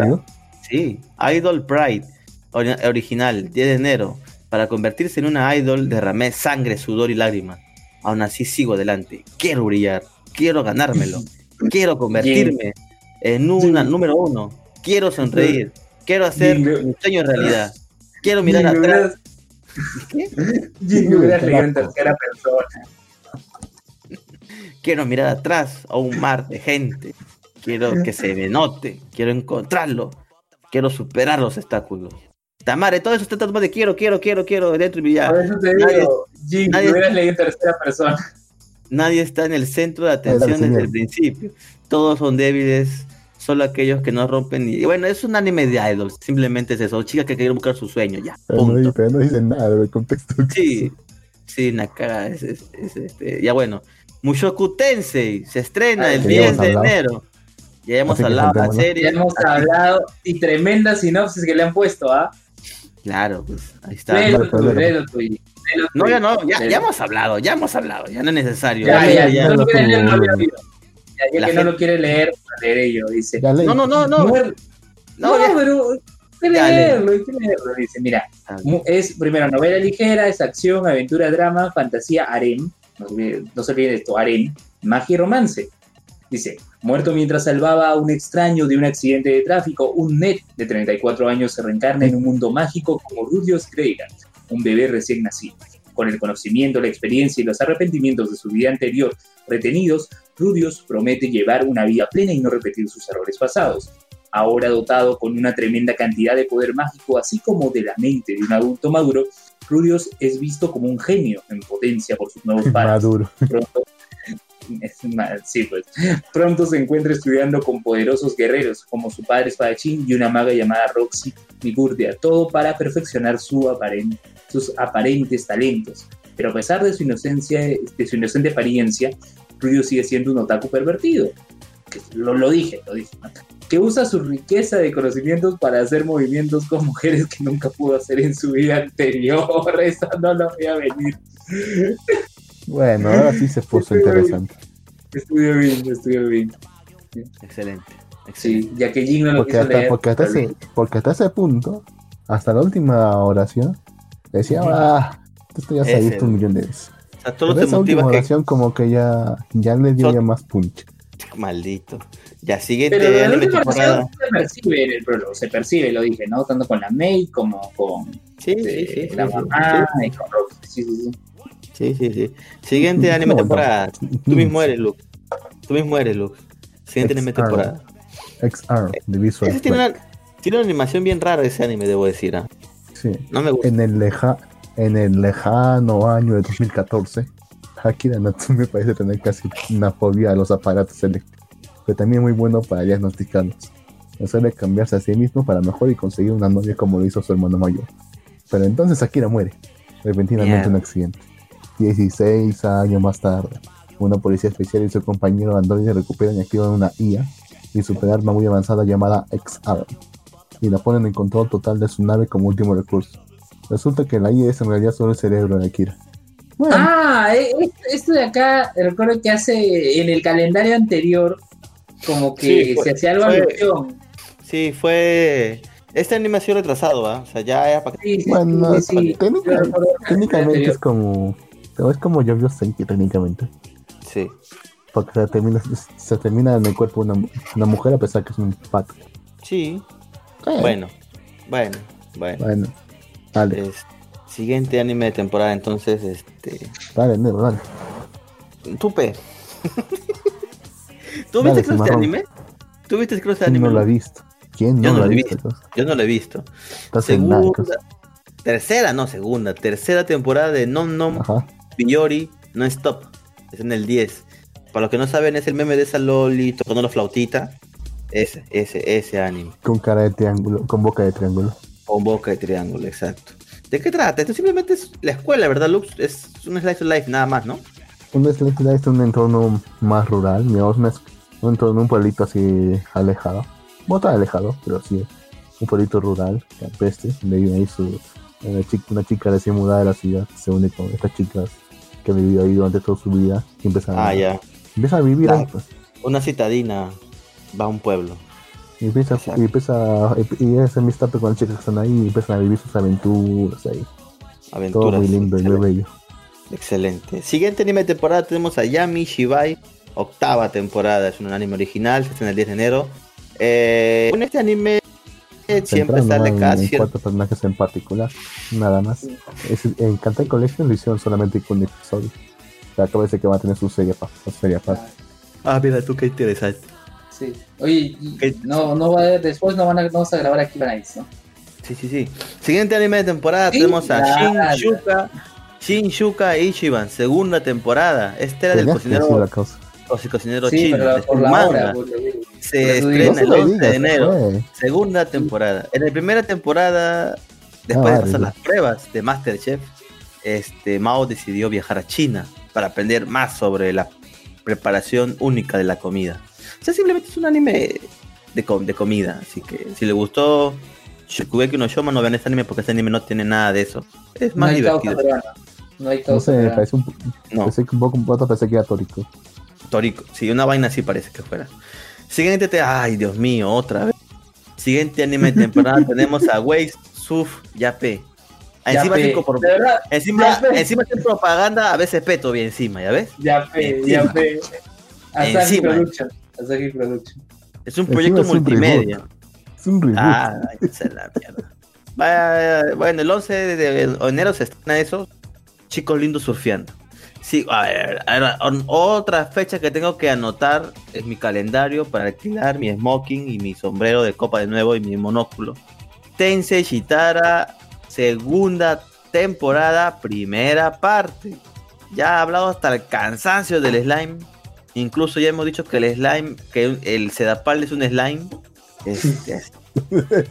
Sí, Idol Pride, original, 10 de enero. Para convertirse en una idol derramé sangre, sudor y lágrimas aún así sigo adelante. Quiero brillar, quiero ganármelo, quiero convertirme en una número uno, quiero sonreír, quiero hacer mi sueño en realidad, quiero mirar atrás. ¿Qué? en tercera persona. Quiero mirar atrás a un mar de gente. Quiero que se me note. Quiero encontrarlo. Quiero superar los obstáculos. Tamare, todo eso está tratando de quiero, quiero, quiero, quiero, dentro y brillar. Por eso te digo, Jim, nadie, hubieras leído en tercera persona. Nadie está en el centro de atención desde el principio. Todos son débiles, solo aquellos que no rompen. Y bueno, es un anime de idols, simplemente es eso. Chicas que quieren buscar su sueño, ya. Pero, no, pero no, dicen nada del contexto. Sí, sí, Nakara es, es, este. Ya bueno, Mushoku Tensei se estrena el 10 de enero. Ya hemos hablado de la serie. Ya hemos hablado y tremenda sinopsis que le han puesto, ¿ah? Claro, pues ahí está. no, ya no, ya, ya, hemos hablado, ya hemos hablado, ya no es necesario. Ya, ya, ya, no, ya que no lo quiere leer, leeré yo, dice. No, no, no, no. No, pero hay que leerlo, hay que leerlo. Dice, mira, es primero novela ligera, es acción, aventura, drama, fantasía, harem. No se olviden de esto, harem, magia y romance. Dice, muerto mientras salvaba a un extraño de un accidente de tráfico, un Ned de 34 años se reencarna en un mundo mágico como Rudius Greyland, un bebé recién nacido. Con el conocimiento, la experiencia y los arrepentimientos de su vida anterior retenidos, Rudius promete llevar una vida plena y no repetir sus errores pasados. Ahora dotado con una tremenda cantidad de poder mágico, así como de la mente de un adulto maduro, Rudios es visto como un genio en potencia por sus nuevos padres. Maduro. Pronto, sí, pues. Pronto se encuentra estudiando con poderosos guerreros como su padre espadachín y una maga llamada Roxy Ligurdia, todo para perfeccionar su aparente, sus aparentes talentos. Pero a pesar de su inocencia, de su inocente apariencia, Rudio sigue siendo un otaku pervertido. Lo, lo dije, lo dije. Que usa su riqueza de conocimientos para hacer movimientos con mujeres que nunca pudo hacer en su vida anterior. Esa no lo voy a venir. Bueno, ahora sí se puso interesante. Estudio bien, estudio bien. Excelente. Sí, ya que Jin no lo Porque quiso hasta, leer, porque, hasta ese, bien. porque hasta ese punto, hasta la última oración, decía, ah, esto ya se ha visto un millón de veces. Sea, todo te motiva que. como que ya, ya le dio ya más punch. Maldito. Ya, siguiente Pero la anime última temporada. oración se percibe en el prólogo, se percibe, lo dije, ¿no? Tanto con la May como con Sí, sí, eh, sí. sí, la sí, mamá y con Roxy. Sí, sí, sí. Sí, sí, sí. Siguiente anime No, no. temporada. Tú mismo eres, Luke. Tú mismo eres, Luke. Siguiente anime temporada. XR, de Visual Ese tiene una, tiene una animación bien rara ese anime, debo decir. ¿ah? Sí. No me gusta. En el, leja, en el lejano año de 2014, Akira Natsume parece tener casi una fobia a los aparatos eléctricos, pero también muy bueno para diagnosticarlos. No suele cambiarse a sí mismo para mejor y conseguir una novia como lo hizo su hermano mayor. Pero entonces Akira muere, repentinamente en un accidente. 16 años más tarde, una policía especial y su compañero androide recuperan y activan una IA y superarma muy avanzada llamada XR y la ponen en control total de su nave como último recurso. Resulta que la IA es en realidad solo el cerebro de Akira. Bueno, Ah, eh, eh, esto de acá, recuerdo que hace en el calendario anterior, como que Sí, fue- se hacía algo fue- alusión. Sí, fue. Este anime ha sido retrasado, ¿ah? O sea, ya era para Sí, sí, bueno, sí, sí. técnica- Yo recuerdo el técnicamente es como. Es como Yo-Yo Senki, técnicamente. Sí. Porque se termina, se termina en el cuerpo de una, una mujer a pesar que es un pato. Sí. Eh, Bueno. Bueno. Bueno. Bueno, dale, Es- siguiente anime de temporada, entonces, este. dale, Nero, dale. Tupe. ¿Tú Dale, viste este cimarrón. anime? ¿Tú viste este ¿Quién anime? no lo ha visto? ¿Quién Yo no no lo he visto? visto. Yo no lo he visto. Estás en nada, Segunda. Tercera, no, segunda. Tercera temporada de Non Non Ajá. Biyori No Stop. Es en el 10. Para los que no saben, es el meme de esa Loli tocando la flautita. Ese, ese, ese anime. Con cara de triángulo, con boca de triángulo. Con boca de triángulo, exacto. ¿De qué trata? Esto simplemente es la escuela, ¿verdad, Lux? Es un slice of life nada más, ¿no? Un Slice Life es un entorno más rural, digamos, un, entorno, un pueblito así alejado. No tan alejado, pero sí, un pueblito rural, campestre, donde vive ahí su, una, chica, una chica recién mudada de la ciudad, se une con estas chicas que han vivido ahí durante toda su vida y empiezan, Ah, a, ya. empiezan a vivir ahí, Claro. pues. Una citadina va a un pueblo. Y empieza, Exacto. y empieza, y, hace amistad con las chicas que están ahí y empiezan a vivir sus aventuras ahí. Todo muy lindo y muy bello. Excelente. Siguiente anime de temporada tenemos a Yami Shibai. Octava temporada. Es un anime original. Se estrena el 10 de enero. Eh, con este anime siempre sale en, casi. cuatro personajes en particular, nada más. Es- en Kantai Collection lo hicieron solamente con un episodio. O sea, acaba de decir que va a tener su serie, pa- su serie aparte. Ah, mira tú qué interesante. Sí. Oye, no, no va a, después no van a, no vamos a grabar aquí para ¿no? Sí, sí, sí. Siguiente anime de temporada Sí, tenemos a claro. Shin Shuka. Shin Shuka Ichiban. Segunda temporada. Este era del cocinero, la o cocinero Sí, chino. pero por la manga. hora. Se eso estrena el lo 11 digas, de enero. fue. Segunda temporada. En la primera temporada, después Ah, de pasar las pruebas de Masterchef, este, Mao decidió viajar a China para aprender más sobre la preparación única de la comida. O sea, simplemente es un anime de, com- de comida. Así que si le gustó Shokugeki no Shoma, no vean este anime porque este anime no tiene nada de eso. Es No más hay causa divertido. No hay No causa sé, parece un, No, pensé que un poco un poco pensé que era Tórico. Torico. Sí, una vaina así parece que fuera. Siguiente, te... ay Dios mío, otra vez. Siguiente anime de temporada tenemos a Waze Suf Yape. Ya Encima, pe, cinco por- de verdad, encima, Ya pe. encima de propaganda, a veces peto bien encima, ¿ya ves? ya fe, Encima. ya fe. Asahi Encima. Asahi Production. Es un proyecto es un multimedia. Es un reboot. Ah, esa es la mierda. Vaya, bueno, el 11 de enero se estrena eso. Chicos lindos surfeando. Sí, a ver, a ver, on- otra fecha que tengo que anotar es mi calendario para alquilar mi smoking y mi sombrero de copa de nuevo y mi monóculo. Tensei Shitara, segunda temporada, primera parte. Ya ha hablado hasta el cansancio del slime. Incluso ya hemos dicho que el slime, que el Sedapal es un slime. Este,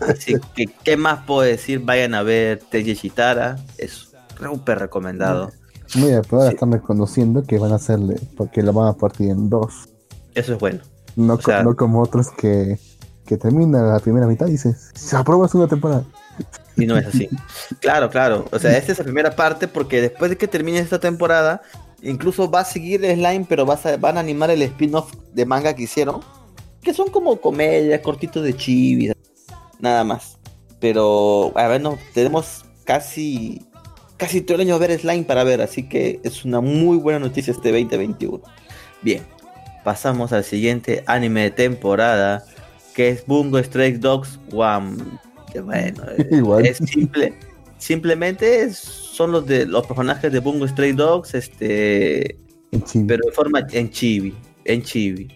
así que, ¿qué más puedo decir? Vayan a ver Teji Shitara. Es súper recomendado. Mira, pero ahora están reconociendo que van a hacerle, porque lo van a partir en dos. Eso es bueno. No, como otros que, que terminan la primera mitad y dicen, se aprueba una temporada. Y no es así. claro, claro. O sea, esta es la primera parte porque después de que termine esta temporada, incluso va a seguir slime, pero va a, van a animar el spin-off de manga que hicieron. Que son como comedias, cortitos de chibi, nada más. Pero, a ver, no, tenemos casi casi todo el año a ver Slime para ver, así que es una muy buena noticia este 2021. Bien, pasamos al siguiente anime de temporada, que es Bungo Stray Dogs One. Que bueno, es simple. Simplemente son los de los personajes de Bungo Stray Dogs, este, pero de forma en chibi, en chibi.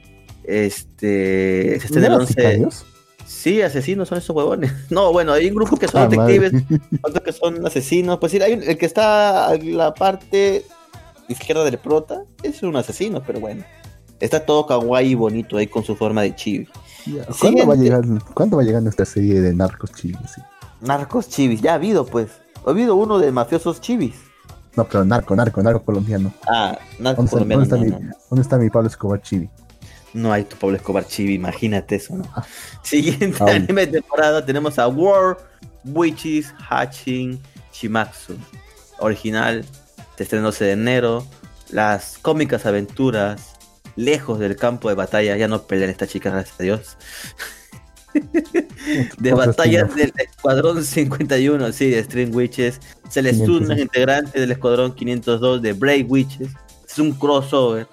Este, este el 11. Sí, asesinos son esos huevones. No, bueno, hay un grupo que son ah, detectives, otros que son asesinos. Pues sí, hay el que está en la parte izquierda del prota es un asesino, pero bueno. Está todo kawaii y bonito ahí con su forma de chibi. ¿Cuándo, va a llegar, ¿Cuándo va a llegar nuestra serie de narcos chivis? Narcos chivis, ya ha habido pues. Ha habido uno de mafiosos chivis. No, pero narco, narco, narco colombiano. Ah, narco colombiano. ¿dónde está, mi, ¿Dónde está mi Pablo Escobar chivi? No hay tu Pablo Escobar Chibi, imagínate eso, ¿no? Siguiente anime de temporada tenemos a War Witches Hatching Shimatsu. Original, de 12 de enero. Las cómicas aventuras, lejos del campo de batalla. Ya no pelean esta chica, gracias a Dios. de batallas del Escuadrón 51, sí, de String Witches. Se les un integrante del Escuadrón 502 de Brave Witches. Es un crossover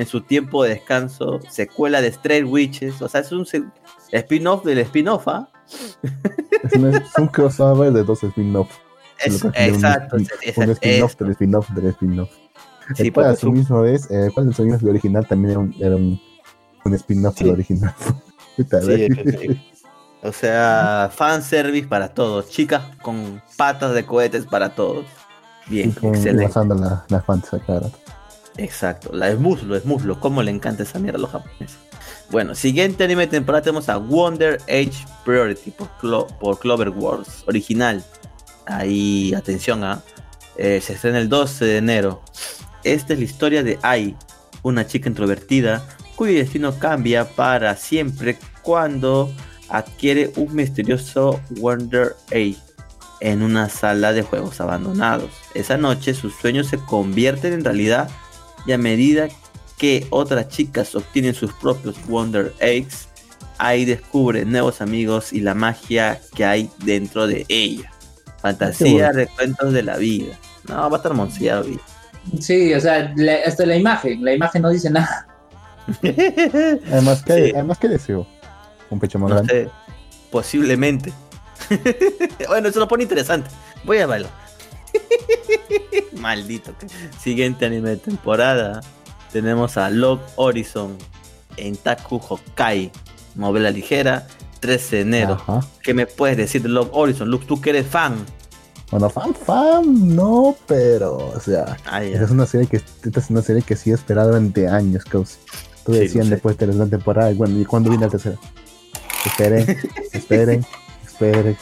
en su tiempo de descanso, secuela de Stray Witches, o sea, es un spin-off del spin-off, ¿ah? Es, un, crossover de dos spin-offs. exacto, un, spin-off del spin-off del spin-off. Sí, el a su misma vez, eh, ¿cuál es el original? También era un, era un, spin-off del original. sí, o sea, fanservice para todos. Chicas con patas de cohetes para todos. Bien, excelente. Pasando la, la cara. Exacto, la es muslo, es muslo. ¿Cómo le encanta esa mierda a los japoneses? Bueno, siguiente anime de temporada tenemos a Wonder Age Priority por, por Clover Wars, original. Ahí, atención, ¿ah? ¿eh? se estrena el 12 de enero. Esta es la historia de Ai, una chica introvertida cuyo destino cambia para siempre cuando adquiere un misterioso Wonder Age en una sala de juegos abandonados. Esa noche sus sueños se convierten en realidad y a medida que otras chicas obtienen sus propios Wonder Eggs, ahí descubre nuevos amigos y la magia que hay dentro de ella. Fantasía, recuentos de la vida. No, va a estar monciado. Sí, o sea, hasta la imagen, la imagen no dice nada. además, que, además, ¿qué deseo? Un pecho más grande. posiblemente. bueno, eso lo pone interesante. Voy a verlo. Maldito. Siguiente anime de temporada. Tenemos a Love Horizon en Taku Hokai. Novela ligera. 13 de enero. ¿Qué me puedes decir de Love Horizon? Luke, tú que eres fan. Bueno, fan, fan, no, pero, o sea, es una serie que esta es una serie que sí he esperado durante años, cause. Tú decían después de la temporada, y bueno, ¿y cuándo viene la tercera? Esperen, esperen, esperen,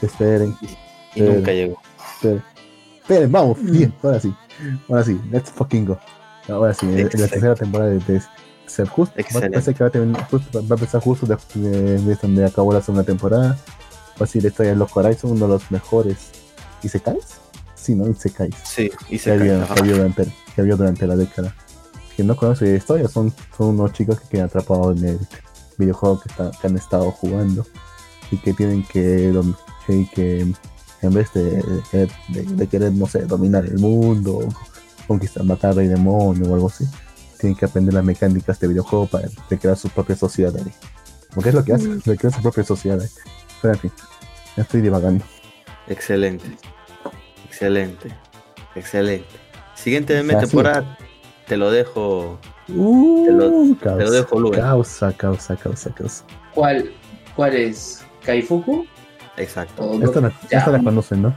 esperen. Y, nunca llegó. Esperen. Esperen, vamos, bien, ahora sí. Ahora sí, let's fucking go. Ahora sí, en la tercera temporada de, ser justo, va, a empezar justo de, donde acabó la segunda temporada. Va a ser de los Horizon, uno de los mejores. ¿Y se cae? Sí, ¿no? Y se cae. Sí, y se cae. Que había durante, la década. Quien no conoce la historia son, son unos chicos que quedan atrapados en el videojuego que, que han estado jugando y que tienen que, que en vez de, querer, no sé, dominar el mundo, conquistar, matar rey demonio o algo así, tienen que aprender las mecánicas de videojuego para crear su propia sociedad ahí. Porque es lo que hacen, mm. crear su propia sociedad ahí. Pero en fin, estoy divagando. Excelente, excelente, excelente. Siguiente temporada, te lo dejo. Uh, te, lo, dejo luego. Causa, causa, causa, causa. ¿Cuál, cuál es? ¿Kaifuku? Exacto. Esta la, esta la conocen, ¿no?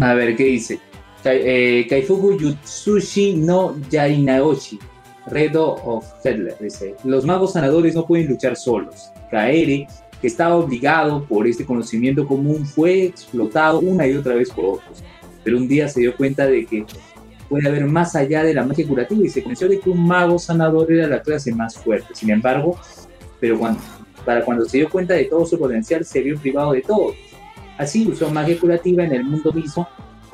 A ver, ¿qué dice? Eh, Kaifuku Yutsushi no Yainaoshi, Redo of Hitler, dice. Los magos sanadores no pueden luchar solos. Kaere, que estaba obligado por este conocimiento común, fue explotado una y otra vez por otros. Pero un día se dio cuenta de que puede haber más allá de la magia curativa y se convenció de que un mago sanador era la clase más fuerte. Sin embargo, pero cuando, para cuando se dio cuenta de todo su potencial, se vio privado de todo. Así usó magia curativa en el mundo mismo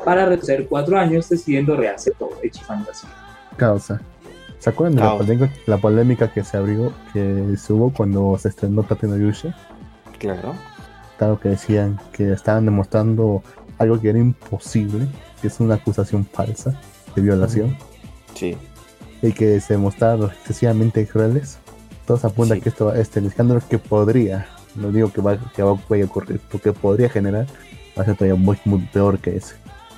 para retroceder cuatro años decidiendo rehacer todo, hecho fantasía. Causa. ¿Se acuerdan de la polémica, la polémica, que se abrió, que se hubo cuando se estrenó Tateno Yushi? Claro. Claro que decían que estaban demostrando algo que era imposible, que es una acusación falsa de violación. Sí. Y que se mostraron excesivamente crueles. Todos apuntan que esto, este, el escándalo que podría, no digo que va, que va a ocurrir, porque podría generar, va a ser todavía muy, muy peor que ese.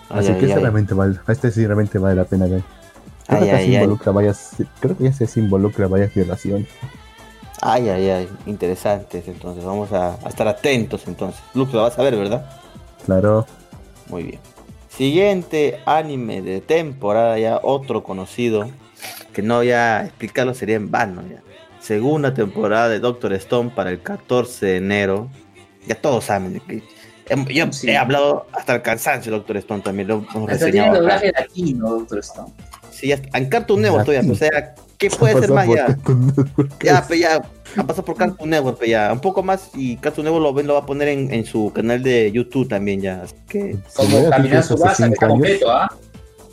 Así que este realmente vale, este sí realmente vale la pena ver. Creo, que se involucra varias, creo que ya se involucra varias violaciones. Ay, ay, ay, interesantes. Entonces, vamos a, estar atentos. Entonces, Lux, lo vas a ver, ¿verdad? Claro. Muy bien. Siguiente anime de temporada, ya otro conocido, que no ya explicarlo sería en vano. Ya. Segunda temporada de Doctor Stone para el 14 de enero. Ya todos saben que yo he hablado hasta el cansancio, Doctor Stone, también lo hemos reseñado. Tiene doblaje latino, Doctor Stone. Sí, ya, en Cartoon Network todavía, o sea, ¿qué puede ser más ya? Ya, pues ya, ha pasado por Cartoon Network, pues ya, un poco más y Cartoon Network lo, lo va a poner en, en su canal de YouTube también ya, así que... Como Caminar su base, está completo, ¿ah?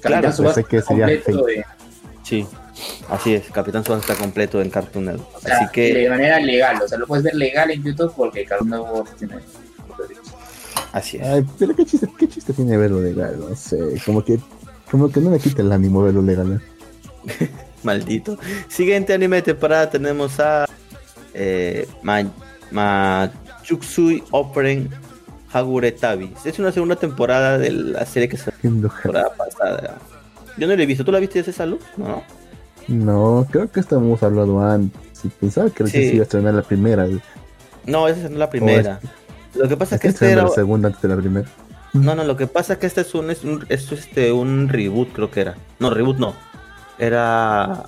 Claro, su base que sería de... Sí, así es, Capitán Subasa está completo en Cartoon Network, o sea, así que... De manera legal, o sea, lo puedes ver legal en YouTube porque Cartoon Network tiene... Así es. Ay, pero qué chiste, qué chiste tiene verlo legal, no sé, como que como que no le quita el ánimo de lo legal. ¿eh? Maldito. Siguiente anime de temporada tenemos a eh, Machuksui Operen Haguretabi. Es una segunda temporada de la serie que se temporada pasada. Yo no la he visto. ¿Tú la viste ese salud? No. No, creo que estamos hablando antes. Pensaba que sí. se iba a estrenar la primera. No, esa es la primera. Lo que pasa es que esta era la segunda antes de la primera. No, no, lo que pasa es que este es un, es un, es este, un reboot, creo que era. No, reboot no. Era.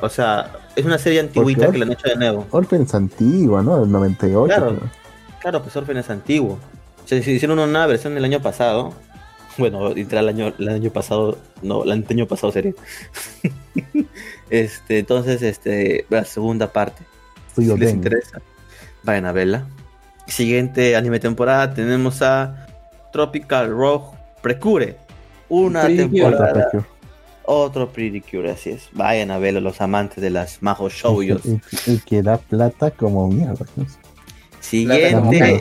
O sea, es una serie antiguita que la han hecho de nuevo. Orphan es antigua, ¿no? Del 98. Claro, claro pues Orphan es antiguo. O sea, se hicieron una versión el año pasado. Bueno, literal, el año, el año pasado. No, el año pasado sería. este, entonces, este, la segunda parte. si les interesa, vayan a verla. Siguiente anime temporada tenemos a Tropical Rock Precure. Una temporada. Otro Pretty Cure, así es. Vayan a verlo los amantes de las Majo Showyos. Y, que da plata como mierda. Siguiente.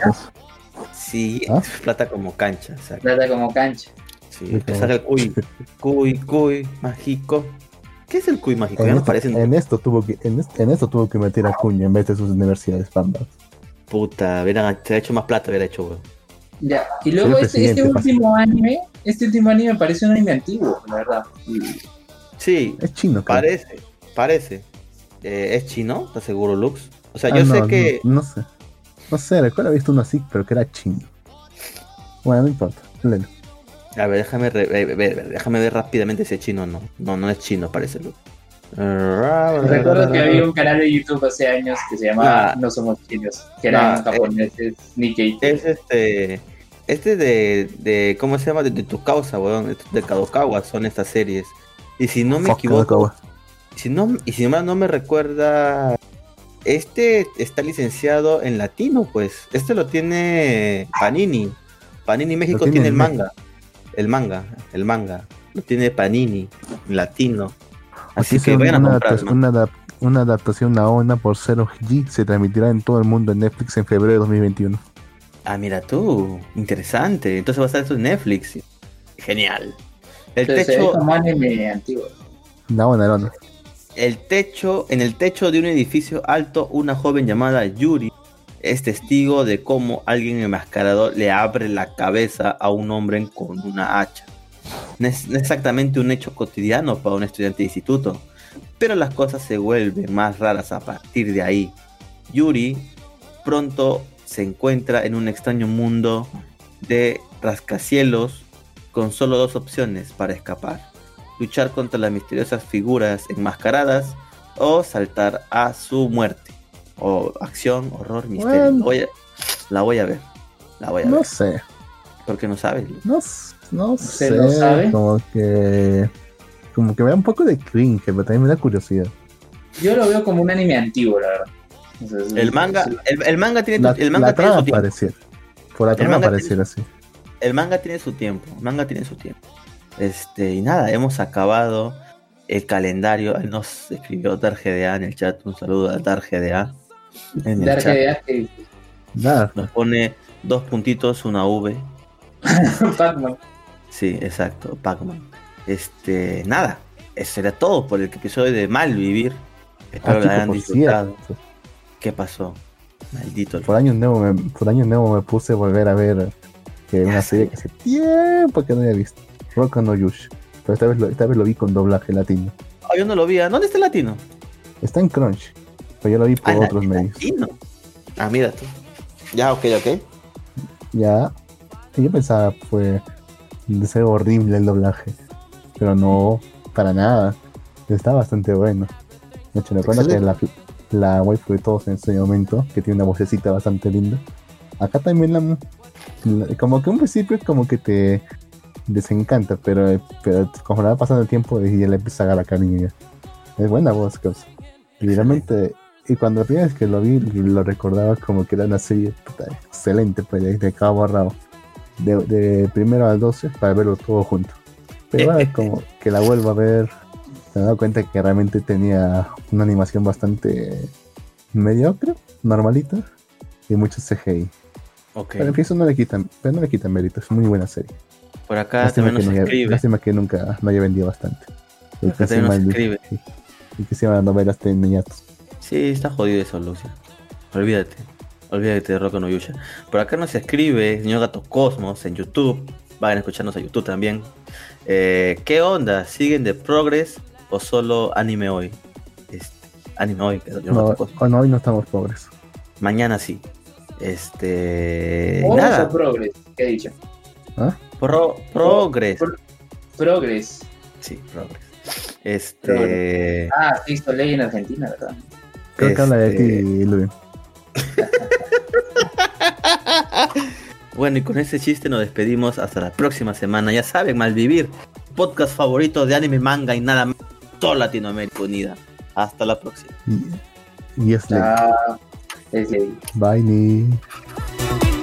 Sí, ¿Ah? plata como cancha. Plata como cancha. Sí, sale el cuy. Cuy, cuy, mágico. ¿Qué es el cuy mágico? En, esto, en esto tuvo que, en, esto tuvo que meter a cuña en vez de sus universidades pambas. Puta, hubieran, se ha hecho más plata, hubiera hecho, weón. Ya, y luego este, este último anime, este último anime parece un anime antiguo, la verdad. Sí, es chino. Parece, parece. Eh, ¿Es chino? ¿Estás seguro, Lux? O sea, ah, yo sé que. No, sé. No sé, recuerdo haber visto uno así, pero que era chino. Bueno, no importa, léelo. A ver, déjame, ver, déjame ver rápidamente si es chino o no. No, no es chino, parece, Lux. Recuerdo que había un canal de YouTube hace años que se llamaba ah. No Somos Chinos, que eran ah, japoneses, Nikkei. Es este. Este de, de. ¿Cómo se llama? De, tu causa, weón. De Kadokawa son estas series. Y si no me equivoco. Si no, y si no, no me recuerda. Este está licenciado en latino, pues. Este lo tiene Panini. Panini México tiene, el manga. El manga, el manga. Lo tiene Panini, latino. Así, que, vayan una, a comprar, una, adaptación a ONA por 0G se transmitirá en todo el mundo en Netflix en febrero de 2021. Ah, mira tú, interesante. Entonces va a estar esto en Netflix. Genial. El techo. antiguo. El techo, en el techo de un edificio alto, una joven llamada Yuri es testigo de cómo alguien enmascarado le abre la cabeza a un hombre con una hacha. No es, exactamente un hecho cotidiano para un estudiante de instituto, pero las cosas se vuelven más raras a partir de ahí. Yuri pronto se encuentra en un extraño mundo de rascacielos con solo dos opciones para escapar. Luchar contra las misteriosas figuras enmascaradas o saltar a su muerte. O acción, horror, misterio. la voy a ver. La voy a no ver. sé. Porque no sabes. No, no sé. No sabe? Como que. Como que me da un poco de cringe, pero también me da curiosidad. Yo lo veo como un anime antiguo, la verdad. El manga, el, manga tiene, la, el manga tiene su tiempo. Por la trama pareciera así. El manga tiene su tiempo. El manga tiene su tiempo. Este, y nada, hemos acabado el calendario. nos escribió Targda en el chat. Un saludo a Targda. En el chat. Nada. Nos pone dos puntitos, una V. Pac-Man. Sí, exacto, Pac-Man. Este, nada. Eso era todo por el episodio de Malvivir. Espero que lo hayan disfrutado. ¿Qué pasó? Maldito. Por año nuevo me, por año nuevo me puse a volver a ver que una serie que hace tiempo que no había visto. Rock no Yush. Pero esta vez, lo, esta vez lo vi con doblaje latino. Ah, yo no lo vi. ¿Dónde está el latino? Está en Crunch. Pero yo lo vi por ah, otros medios. Latino? Ah, mira tú. Ya, ok, ok. Ya. Yo pensaba fue de ser horrible el doblaje. Pero no, para nada. Está bastante bueno. De hecho, me acuerdo que la, la waifu de todos en ese momento, que tiene una vocecita bastante linda. Acá también la, como que un principio como que te desencanta, pero, pero como va pasando el tiempo y ya le empieza a agarrar cariño Es buena voz, cosa. Y realmente, y cuando la primera vez que lo vi, lo recordaba como que era una serie excelente, pues de cabo borrado. De, de primero al 12 para verlo todo junto. Pero ahora como que la vuelvo a ver me he dado cuenta que realmente tenía una animación bastante mediocre, normalita, y mucho CGI. Okay. Pero en fin, eso no le quitan, pero no le quitan mérito, es muy buena serie. Por acá también nos escribe. lástima que nunca no haya vendido bastante. Y que, se llama, y, y que se llama novelas de niñatos. Sí, está jodido eso, Lucia. Olvídate. Olvídate de Rocco no Yusha. Por acá nos escribe señor Gato Cosmos en YouTube. Vayan a escucharnos a YouTube también. Eh, ¿Qué onda? ¿Siguen de Progress o solo anime hoy? Este, anime hoy, no, no, hoy no estamos pobres. Mañana sí. Este. nada. o progress? ¿Qué he dicho? ¿Ah? Pro, progress. progress. Sí, progress. Este. Ah, sí, ley en Argentina, ¿verdad? Creo que habla de ti, este, Luis. bueno, y con ese chiste nos despedimos hasta la próxima semana. Ya saben, Malvivir, podcast favorito de anime, manga y nada más toda Latinoamérica unida. Hasta la próxima. Yes, Lady. Ah, Bye, Nick.